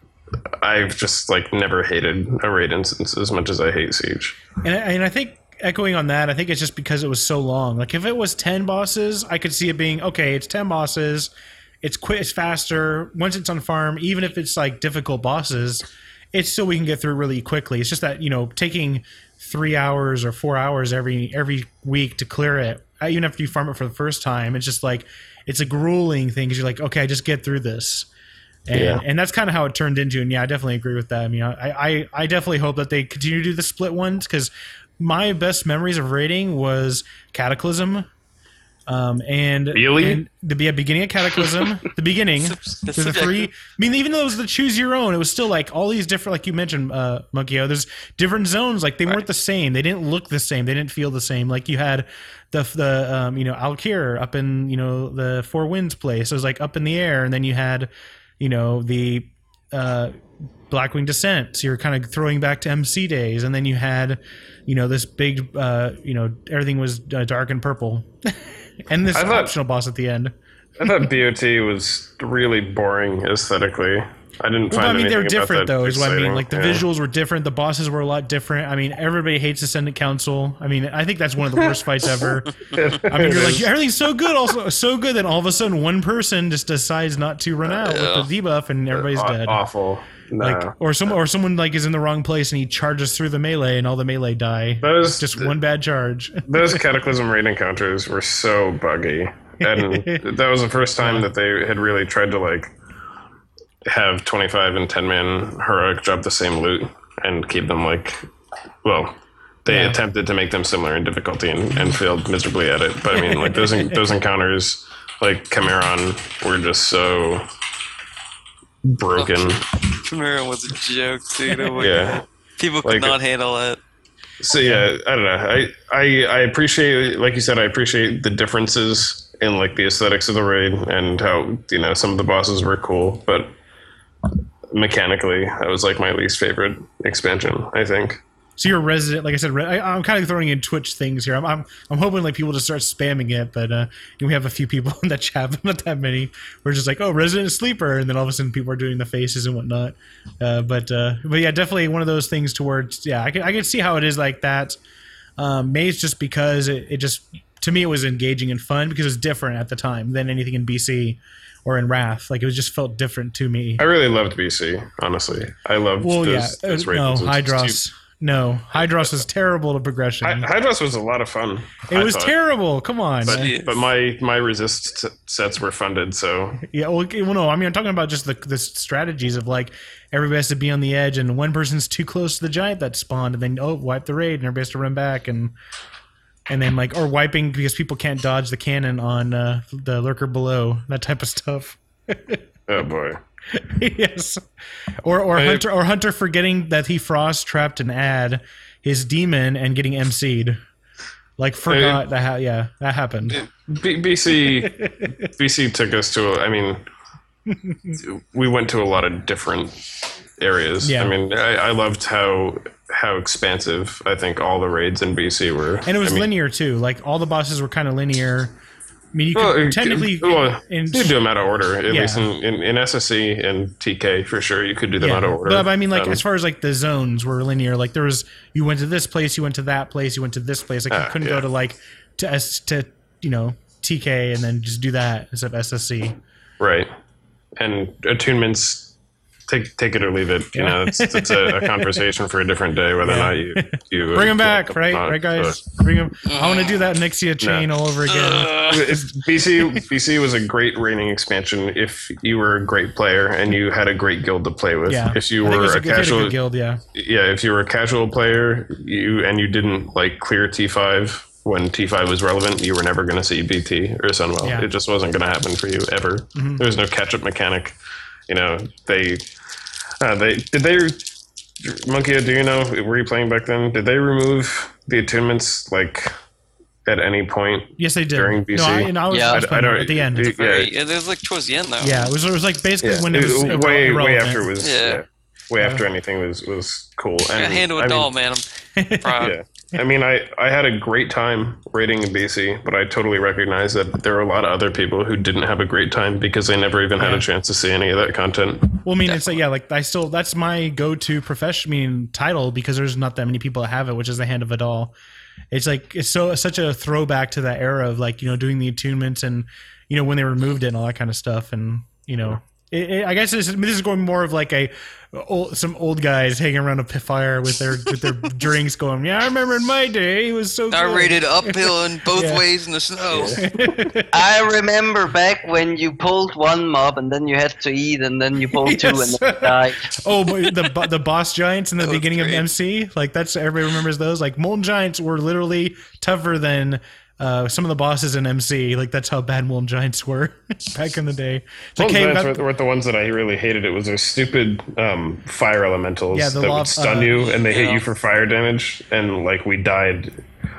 I've just like never hated a raid instance as much as I hate Siege. And, I- and I think echoing on that, I think it's just because it was so long. Like if it was ten bosses, I could see it being okay. It's ten bosses. It's quick. It's faster. Once it's on farm, even if it's like difficult bosses, it's still we can get through really quickly. It's just that you know taking three hours or four hours every every week to clear it, even after you farm it for the first time, it's just like it's a grueling thing because you're like, okay, I just get through this. And, Yeah. and that's kind of how it turned into. And yeah, I definitely agree with that. I mean, I, I, I definitely hope that they continue to do the split ones because my best memories of rating was Cataclysm. Um, and, Really? and the be- beginning of Cataclysm, <laughs> the beginning, The there's the three. I mean, even though it was the choose your own, it was still like all these different, like you mentioned, uh, Monkey. There's different zones. Like they weren't the same. They didn't look the same. They didn't feel the same. Like you had the the um, you know Al'Akir up in you know the Four Winds place. It was like up in the air, and then you had you know the uh, Blackwing Descent. So you're kind of throwing back to MC days, and then you had you know this big uh, you know everything was uh, dark and purple, <laughs> and this I thought- optional boss at the end. I thought <laughs> BOT was really boring aesthetically. I didn't Well, find I mean, they're different that though. Is what I mean. Like the Yeah. visuals were different. The bosses were a lot different. I mean, everybody hates Ascendant Council. I mean, I think that's one of the worst fights ever. <laughs> I mean, you're like everything's so good, also so good. Then all of a sudden, one person just decides not to run out with the debuff, and everybody's Aw- dead. awful. No. Like, or some, or someone like is in the wrong place and he charges through the melee, and all the melee die. those Just one bad charge. <laughs> those Cataclysm raid encounters were so buggy, and <laughs> that was the first time that they had really tried to like have 25 and 10 man heroic drop the same loot and keep them like well they Yeah. attempted to make them similar in difficulty and, and failed miserably at it but i mean like those <laughs> those encounters like Chimaeron were just so broken <laughs> Chimera was a joke, dude. Oh Yeah. God. People could Like- not handle it. So yeah, I don't know. I, I I appreciate, like you said, I appreciate the differences in like the aesthetics of the raid and how you know some of the bosses were cool, but mechanically, that was like my least favorite expansion. I think. So you're a resident, like I said, I, I'm kind of throwing in Twitch things here. I'm, I'm, I'm hoping like people just start spamming it, but uh, we have a few people <laughs> in the chat, but not that many. We're just like, oh, resident sleeper, and then all of a sudden people are doing the faces and whatnot. Uh, but uh, but yeah, definitely one of those things towards yeah, I can I can see how it is like that. Um, Maze just because it, it just to me it was engaging and fun because it was different at the time than anything in BC or in Wrath. Like it was just felt different to me. I really loved BC. Honestly, I loved Well, those, yeah, those uh, no, ones. It was just Hydross. No, Hydross was terrible to progression. too- Hy- Hydross was a lot of fun. It I was thought. terrible. Come on. But, but my my resist s- sets were funded, so yeah, well, okay, well, no, I mean, I'm talking about just the the strategies of like everybody has to be on the edge, and one person's too close to the giant that spawned, and then oh, wipe the raid, and everybody has to run back, and and then like or wiping because people can't dodge the cannon on uh, the lurker below, that type of stuff. <laughs> oh boy. yes, or or I- hunter or hunter forgetting that he frost trapped an ad his demon and getting MC'd. like forgot that. Ha- yeah, that happened. B- BC <laughs> BC took us to. a- I mean, we went to a lot of different areas. Yeah. I mean, I, I loved how how expansive I think all the raids in BC were, And it was I mean, linear too. Like all the bosses were kind of linear. I mean, you could Well, technically. well, in, you do them out of order. At Yeah. least in, in, in SSC and TK for sure, you could do them yeah, out of order. but I mean, like Um, as far as like the zones were linear. Like there was, you went to this place, you went to that place, you went to this place. Like you Ah, couldn't yeah. go to like to S to you know TK and then just do that instead of SSC. Right. And attunements, take take it or leave it. You Yeah. know, it's, it's a, a <laughs> conversation for a different day whether Yeah. or not you you Bring them back, like right? not, Right, guys. but- Bring them. I want to do that Nixia chain all over again. It's- BC BC was a great rating expansion if you were a great player and you had a great guild to play with. Yeah, If you I think it were a a, they had a casual, guild. Yeah, yeah, if you were a casual player, you and you didn't like clear T five when T five was relevant, you were never going to see BT or Sunwell. Yeah. Mm-hmm. It just wasn't going to happen for you ever. There was no catch up mechanic. You know, they uh, they did they Monkey, do you know were you playing back then? Did they remove the attunements like at any point? yes, they did. During BC? No, I, and I was, Yeah. I I- I playing don't- at the end. it- Very, yeah, it was like towards the end though. Yeah, it was. It was like basically Yeah, when it was it- irre- way way after it was Yeah. yeah. way after anything was was cool. I And handle a I mean, doll, man. I'm proud. <laughs> Yeah. I mean, I, I had a great time raiding in BC, but I totally recognize that there are a lot of other people who didn't have a great time because they never even had a chance to see any of that content. Well, I mean, it's like yeah, like I still that's my go-to profession, I mean, title because there's not that many people that have it, which is the Hand of A'dal. It's like it's so such a throwback to that era of like you know doing the attunements and you know when they removed it and all that kind of stuff, and you know. It, it, I guess this, this is going more of like a old, some old guys hanging around a p- fire with their with their <laughs> drinks, going, "Yeah, I remember in my day, it was so." I good." rated uphill and <laughs> both Yeah. ways in the snow. <laughs> I remember back when you pulled one mob and then you had to eat and then you pulled two and then died. Oh, but the the boss giants in the That was beginning of. MC, like that's everybody remembers those. Like molten giants were literally tougher than uh, some of the bosses in MC. Like that's how bad molten giants were <laughs> back in the day. It's like, Molten hey, Giants were, were the ones that I really hated. It was those stupid um, fire elementals Yeah, the that lav- would stun uh, you and they hit you for fire damage, and like we died.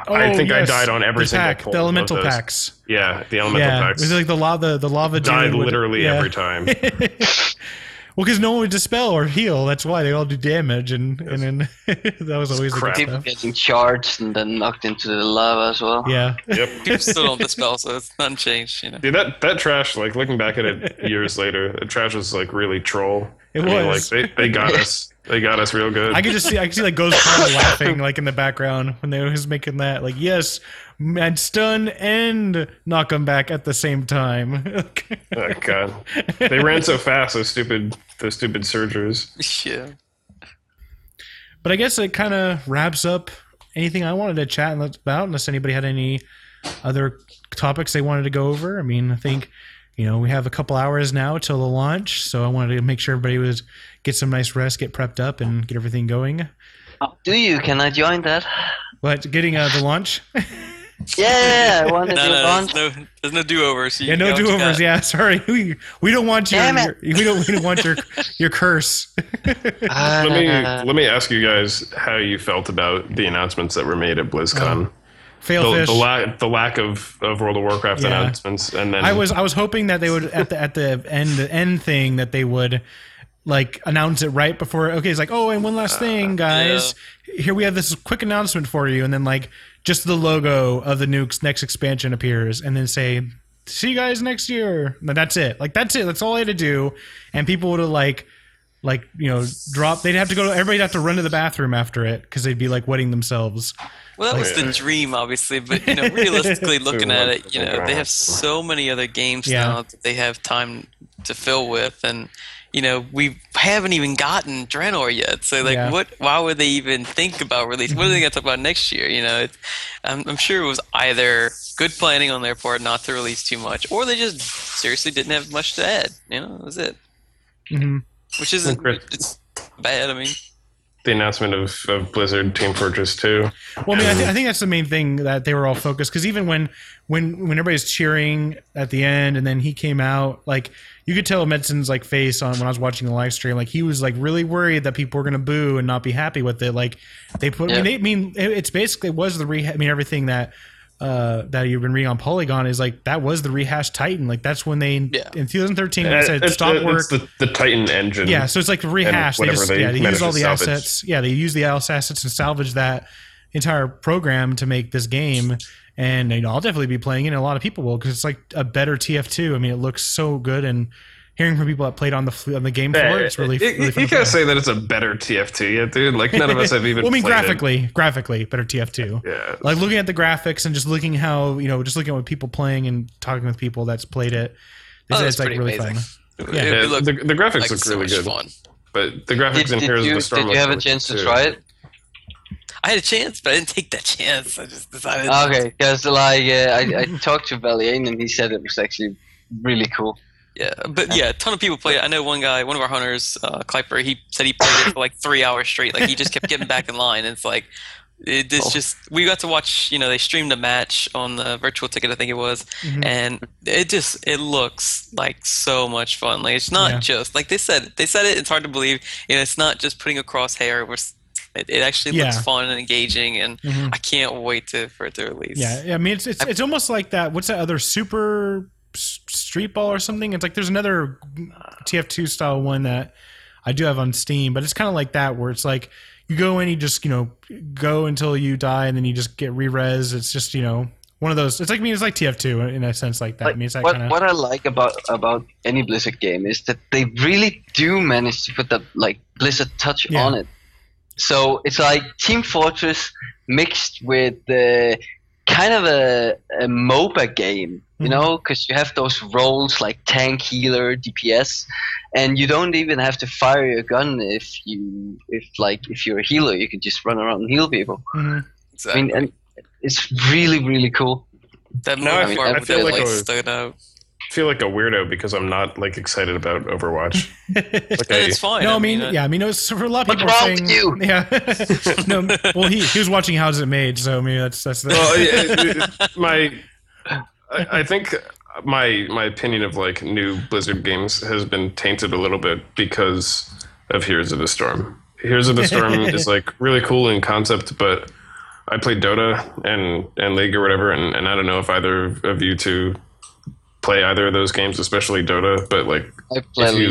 I oh, think I died on every the single pack, the elemental packs. Yeah, the elemental Yeah, packs it was like the lava, the lava died dude would- literally yeah. every time. <laughs> Well, because no one would dispel or heal. That's why they all do damage, and and then <laughs> that was always the crap. good People getting charged and then knocked into the lava as well. Yeah, yep. <laughs> People still don't dispel, so it's nothing changed. You know. Dude, that that trash, like looking back at it years later, the trash was like really troll. It I mean, was. like they, they got us. They got us real good. I could just see, I could see like Ghostcrawler <laughs> laughing like in the background when they was making that. Like, yes, and stun and knock them back at the same time. <laughs> oh god, they ran so fast. Those stupid, those stupid surgers. Yeah. but I guess it kind of wraps up anything I wanted to chat about. Unless anybody had any other topics they wanted to go over. I mean, I think you know we have a couple hours now till the launch, so I wanted to make sure everybody was get some nice rest, get prepped up, and get everything going. Oh, do you? Can I join that? What? getting uh, the launch. <laughs> Yeah, I want to No, do no, launch. there's no, there's no do-overs. You Yeah, no got what you do overs. Yeah, <laughs> sorry, <laughs> we, we don't want your, Damn it. your we don't we don't want your your curse. Let me Uh, let me ask you guys how you felt about the announcements that were made at BlizzCon. Fail the, the, la- the lack of, of World of Warcraft Yeah. announcements, and then I was I was hoping that they would at the at the end the end thing that they would like announce it right before. Okay, it's like oh, and one last uh, thing, guys. Here we have this quick announcement for you, and then like just the logo of the nukes next expansion appears, and then say. See you guys next year. And that's it. Like that's it. That's all I had to do, and people would have like, like you know, drop. They'd have to go. to Everybody'd have to run to the bathroom after it because they'd be like wetting themselves. Well, that was the dream, obviously, but you know, realistically <laughs> looking at it, you know, they have so many other games Yeah. now that they have time to fill with, and you know, we haven't even gotten Draenor yet. So, like, Yeah. what? Why would they even think about release? What are they going to talk about next year? You know, it's, I'm, I'm sure it was either good planning on their part not to release too much, or they just seriously didn't have much to add. You know, that was it. hmm Which isn't Chris- it's bad. I mean, the announcement of, of Blizzard Team Fortress 2. Well, I mean, I, th- I think that's the main thing that they were all focused because even when when when everybody's cheering at the end, and then he came out, like you could tell Metzen's like face on when I was watching the live stream, like he was like really worried that people were gonna boo and not be happy with it. Like they put, I Yeah. mean, they, I mean, it- it's basically it was the re. I mean, everything that uh that you've been reading on Polygon is like that was the rehashed Titan. Like that's when they Yeah. in 2013 they Uh, said it's- stop it's work. the, the Titan engine. Yeah, so it's like rehash. They just they yeah, they use all the salvage. assets. Yeah, they use the assets and salvage that entire program to make this game. And you know, I'll definitely be playing it. And a lot of people will because it's like a better TF2. I mean, it looks so good. And hearing from people that played on the on the game floor, it's really, you, really you, fun. you to can't say that it's a better TF2 yet, dude. Like none of us have even. <laughs> well, I mean, played it. graphically, graphically, better TF2. <laughs> Yeah. Like looking at the graphics and just looking how you know, just looking at what people playing and talking with people that's played it. They Oh, said that's it's like pretty really amazing. fun. It- Yeah. looked the, the graphics like look so really good, fun. but the graphics Did, in did Heroes you of the Storm. did you have a really chance to try it? I had a chance, but I didn't take that chance. I just decided. Okay, because like uh, I, I talked to Valiane and he said it was actually really cool. Yeah, but yeah, a ton of people played it. I know one guy, one of our hunters, uh, Kleiper, he said he played it for like three hours straight. Like he just kept getting back in line. And it's like, it, it's Oh. just we got to watch. You know, they streamed a match on the virtual ticket, I think it was, Mhm. and it just it looks like so much fun. Like it's not Yeah. just like they said. They said it. It's hard to believe. You know, it's not just putting a crosshair. It, actually looks Yeah. fun and engaging, and Mhm. I can't wait to for it to release. Yeah, I mean it's it's, it's almost like that. What's that other super street ball or something? It's like there's another TF2 style one that I do have on Steam, but it's kind of like that where it's like you go in, you just you know go until you die, and then you just get re-res. It's just you know one of those. It's like I mean it's like TF2 in a sense like that. I mean it's that what kind of what I like about about any Blizzard game is that they really do manage to put that like Blizzard touch Yeah. on it. So it's like Team Fortress mixed with uh, kind of a, a MOBA game, you Mhm. know, because you have those roles like tank, healer, DPS, and you don't even have to fire your gun if you if like if you're a healer, you can just run around and heal people. Mhm. I mean, and it's really really cool. that No, I movie feel- I with feel it, like like, stood out. Feel like a weirdo because I'm not like excited about Overwatch. <laughs> Like And I, it's fine. No, I mean, uh, yeah, I mean, it was for a lot of people are wrong saying, with yeah, <laughs> no, well, he he was watching How's It Made, so maybe that's that's the, well, yeah, <laughs> it- my I, I think my my opinion of like new Blizzard games has been tainted a little bit because of Heroes of the Storm. Heroes of the Storm is like really cool in concept, but I played Dota and and League or whatever, and, and I don't know if either of you two play either of those games, especially Dota, but like I play If you-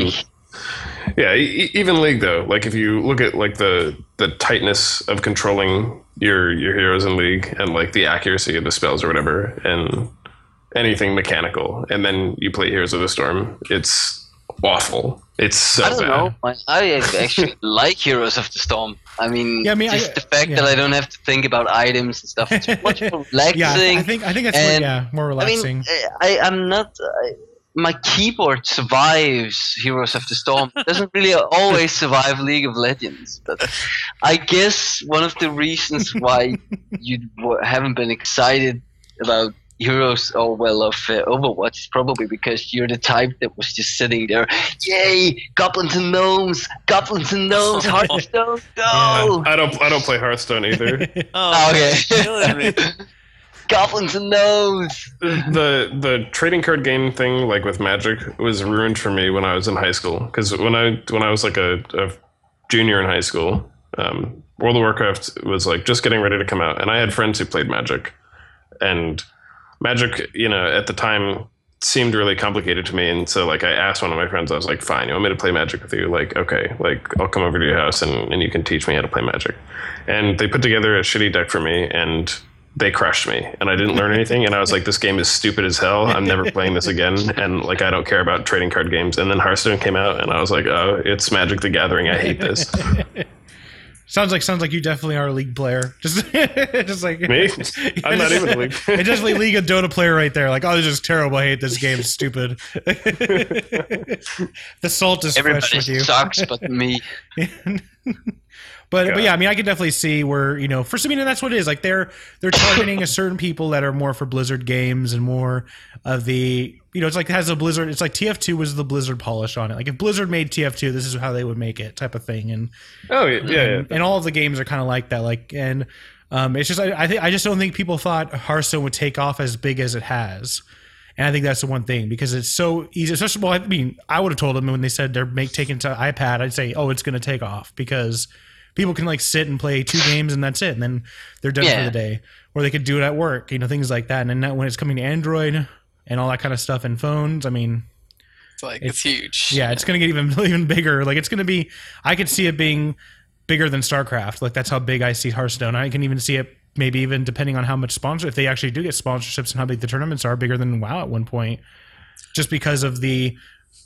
yeah, e- even League though. Like if you look at like the the tightness of controlling your your heroes in League and like the accuracy of the spells or whatever, and anything mechanical, and then you play Heroes of the Storm, it's awful. It's so I don't bad. know. I, I <laughs> actually like Heroes of the Storm. I mean, Yeah, I mean, just I- the fact yeah. that I don't have to think about items and stuff. It's much more <laughs> relaxing. yeah, I, I think I think that's more, and- yeah more I mean, relaxing. I, I'm not. I, my keyboard survives Heroes of the Storm. It doesn't really always survive League of Legends. But I guess one of the reasons why you <laughs> w- haven't been excited about Heroes or well of uh, Overwatch is probably because you're the type that was just sitting there, yay, goblins and gnomes, goblins and gnomes, <laughs> Hearthstone, go! I don't I don't play Hearthstone either. <laughs> <laughs> Oh, Okay. goblins and gnomes. the the trading card game thing like with magic was ruined for me when i was in high school because when i when i was like a, a junior in high school um, world of warcraft was like just getting ready to come out and i had friends who played magic and magic you know at the time seemed really complicated to me. And so like i asked one of my friends i was like fine you want me to play magic with you? Like okay like i'll come over to your house and, and you can teach me how to play magic. And they put together a shitty deck for me and they crushed me. And i didn't learn anything. And i was like this game is stupid as hell. I'm never playing this again. And like i don't care about trading card games. And then hearthstone came out and i was like oh it's magic the gathering. I hate this <laughs> Sounds like sounds like you definitely are a league player. <laughs> Just just like Me? <laughs> I'm not even a league. <laughs> It's definitely league of Dota player right there. Like, oh, this is terrible. I hate this game. It's stupid. the salt is fresh Everybody with you. sucks but me. But but yeah, I mean, I can definitely see where you know, for I mean, and that's what it is. Like they're they're targeting a certain people that are more for Blizzard games and more of the you know, it's like it has a Blizzard. It's like TF2 was the Blizzard polish on it. Like if Blizzard made TF2, this is how they would make it, type of thing. And Oh yeah, yeah. yeah. and, and all of the games are kind of like that. Like and um, it's just I, I think I just don't think people thought Hearthstone would take off as big as it has. And I think that's the one thing because it's so easy. Especially, well, I mean, I would have told them when they said they're make taking to iPad. I'd say, oh, it's going to take off because people can like sit and play two games and that's it, and then they're done for the day. Or they could do it at work, you know, things like that. And then when it's coming to Android and all that kind of stuff and phones, I mean, It's like it's, huge. yeah, it's going to get even <laughs> even bigger. Like it's going to be. I could see it being bigger than StarCraft. Like that's how big I see Hearthstone. I can even see it maybe even depending on how much sponsor if they actually do get sponsorships and how big the tournaments are bigger than WoW at one point. Just because of the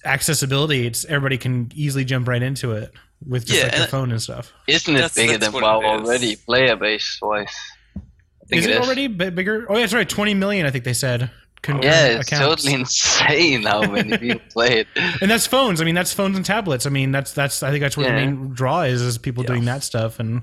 accessibility, it's everybody can easily jump right into it with just Yeah, like their phone and stuff. Isn't it That's- bigger that's than WoW it is. already, player base wise? I think Is it, is. already bigger? Oh, yeah, that's right. Twenty million, I think they said. Yeah, it's accounts. totally <laughs> insane how many <laughs> people play it. and that's phones. I mean, that's phones and tablets. I mean, that's that's. I think that's where the main draw is is people doing that stuff, and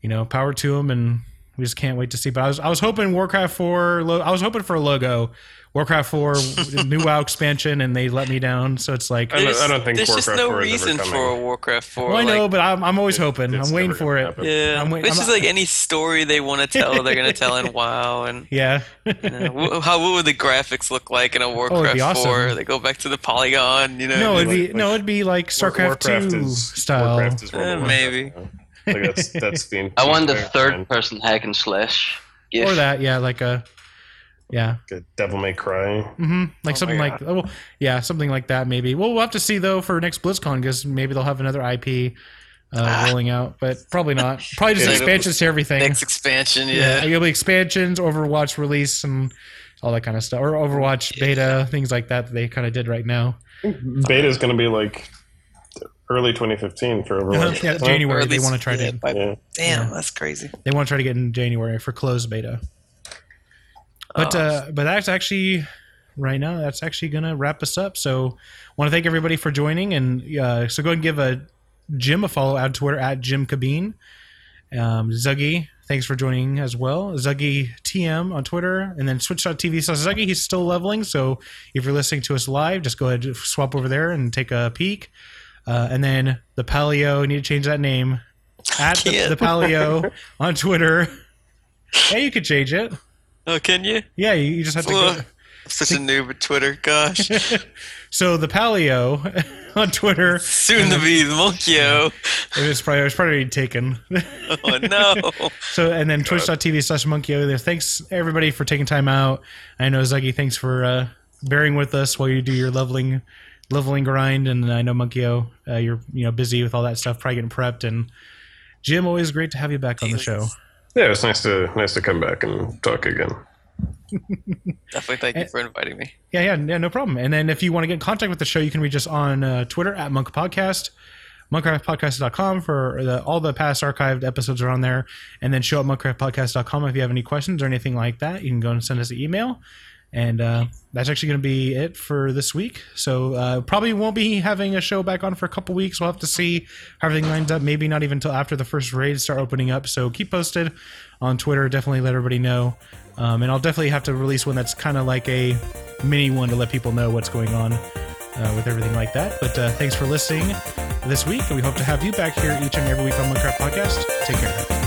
you know, power to them, and we just can't wait to see. But I was I was hoping Warcraft Four. I was hoping for a logo, Warcraft Four <laughs> new WoW expansion, and they let me down. So it's like, I don't, I don't think there's Warcraft just no 4 reason for a Warcraft 4. well, I know, like, but I'm I'm always hoping. I'm waiting for it. happen. yeah, I'm waiting- it's I'm- just like any story they want to tell, they're gonna tell in <laughs> WoW. And Yeah, you know, <laughs> how what would the graphics look like in a Warcraft be awesome. 4? They go back to the polygon, you know. no, it'd be like- no, it'd be like StarCraft Warcraft Two is, style. Warcraft is World Eh, maybe. now. Like that's that's the. <laughs> I want the third plan. person hack and slash. GIF. Or that, yeah, like a, yeah, Like a Devil May Cry. Mm-hmm. like Oh something like, oh, well, yeah, something like that. Maybe. Well, we'll have to see though for next BlizzCon because maybe they'll have another IP uh, rolling out, but probably not. <laughs> Probably just Yeah. expansions to everything. Next expansion, yeah, yeah. it'll be expansions, Overwatch release, and all that kind of stuff, or Overwatch beta, things like that. that they kind of did right now. Beta is going to be like early 2015 for Overwatch. yeah, January Or they want to try yeah, to. by- Yeah. Damn, that's crazy. They want to try to get in January for closed beta. But Oh. uh, but that's actually right now. That's actually gonna wrap us up. So want to thank everybody for joining, and uh, so go ahead and give a Jim a follow on Twitter at Jim Cabine. Um, Zuggy, thanks for joining as well. Zuggy TM on Twitter, and then Twitch.tv slash Zuggy. He's still leveling, so if you're listening to us live, just go ahead and swap over there and take a peek. Uh, and then the Paleo, you need to change that name at the, the Paleo on Twitter. Yeah, you could change it. Oh, can you? Yeah, you, you just have to go. Such a noob at Twitter. Gosh. <laughs> So the Paleo <laughs> on Twitter, Soon to be the Monkyo. it was probably it was probably taken. Oh no. <laughs> so and then twitch.tv slash monkey there. Thanks everybody for taking time out. I know Zuggy, thanks for uh, bearing with us while you do your leveling leveling grind, and I know Monkeyo, uh, you're you know busy with all that stuff, probably getting prepped. And Jim, always great to have you back on the show. Yeah, it's nice to nice to come back and talk again. <laughs> Definitely thank you for inviting me. Yeah, yeah, yeah, no problem. And then if you want to get in contact with the show, you can reach us on uh, Twitter at Monk Podcast, monkcraftpodcast.com for the, all the past archived episodes are on there. And then show at monkcraftpodcast.com if you have any questions or anything like that. You can go and send us an email. And uh, that's actually going to be it for this week. So uh, probably won't be having a show back on for a couple weeks. We'll have to see how everything lines up. Maybe not even until after the first raids start opening up. So keep posted on Twitter. Definitely let everybody know. Um, and I'll definitely have to release one that's kind of like a mini one to let people know what's going on uh, with everything like that. But uh, thanks for listening this week, and we hope to have you back here each and every week on Monkcraft Podcast. Take care.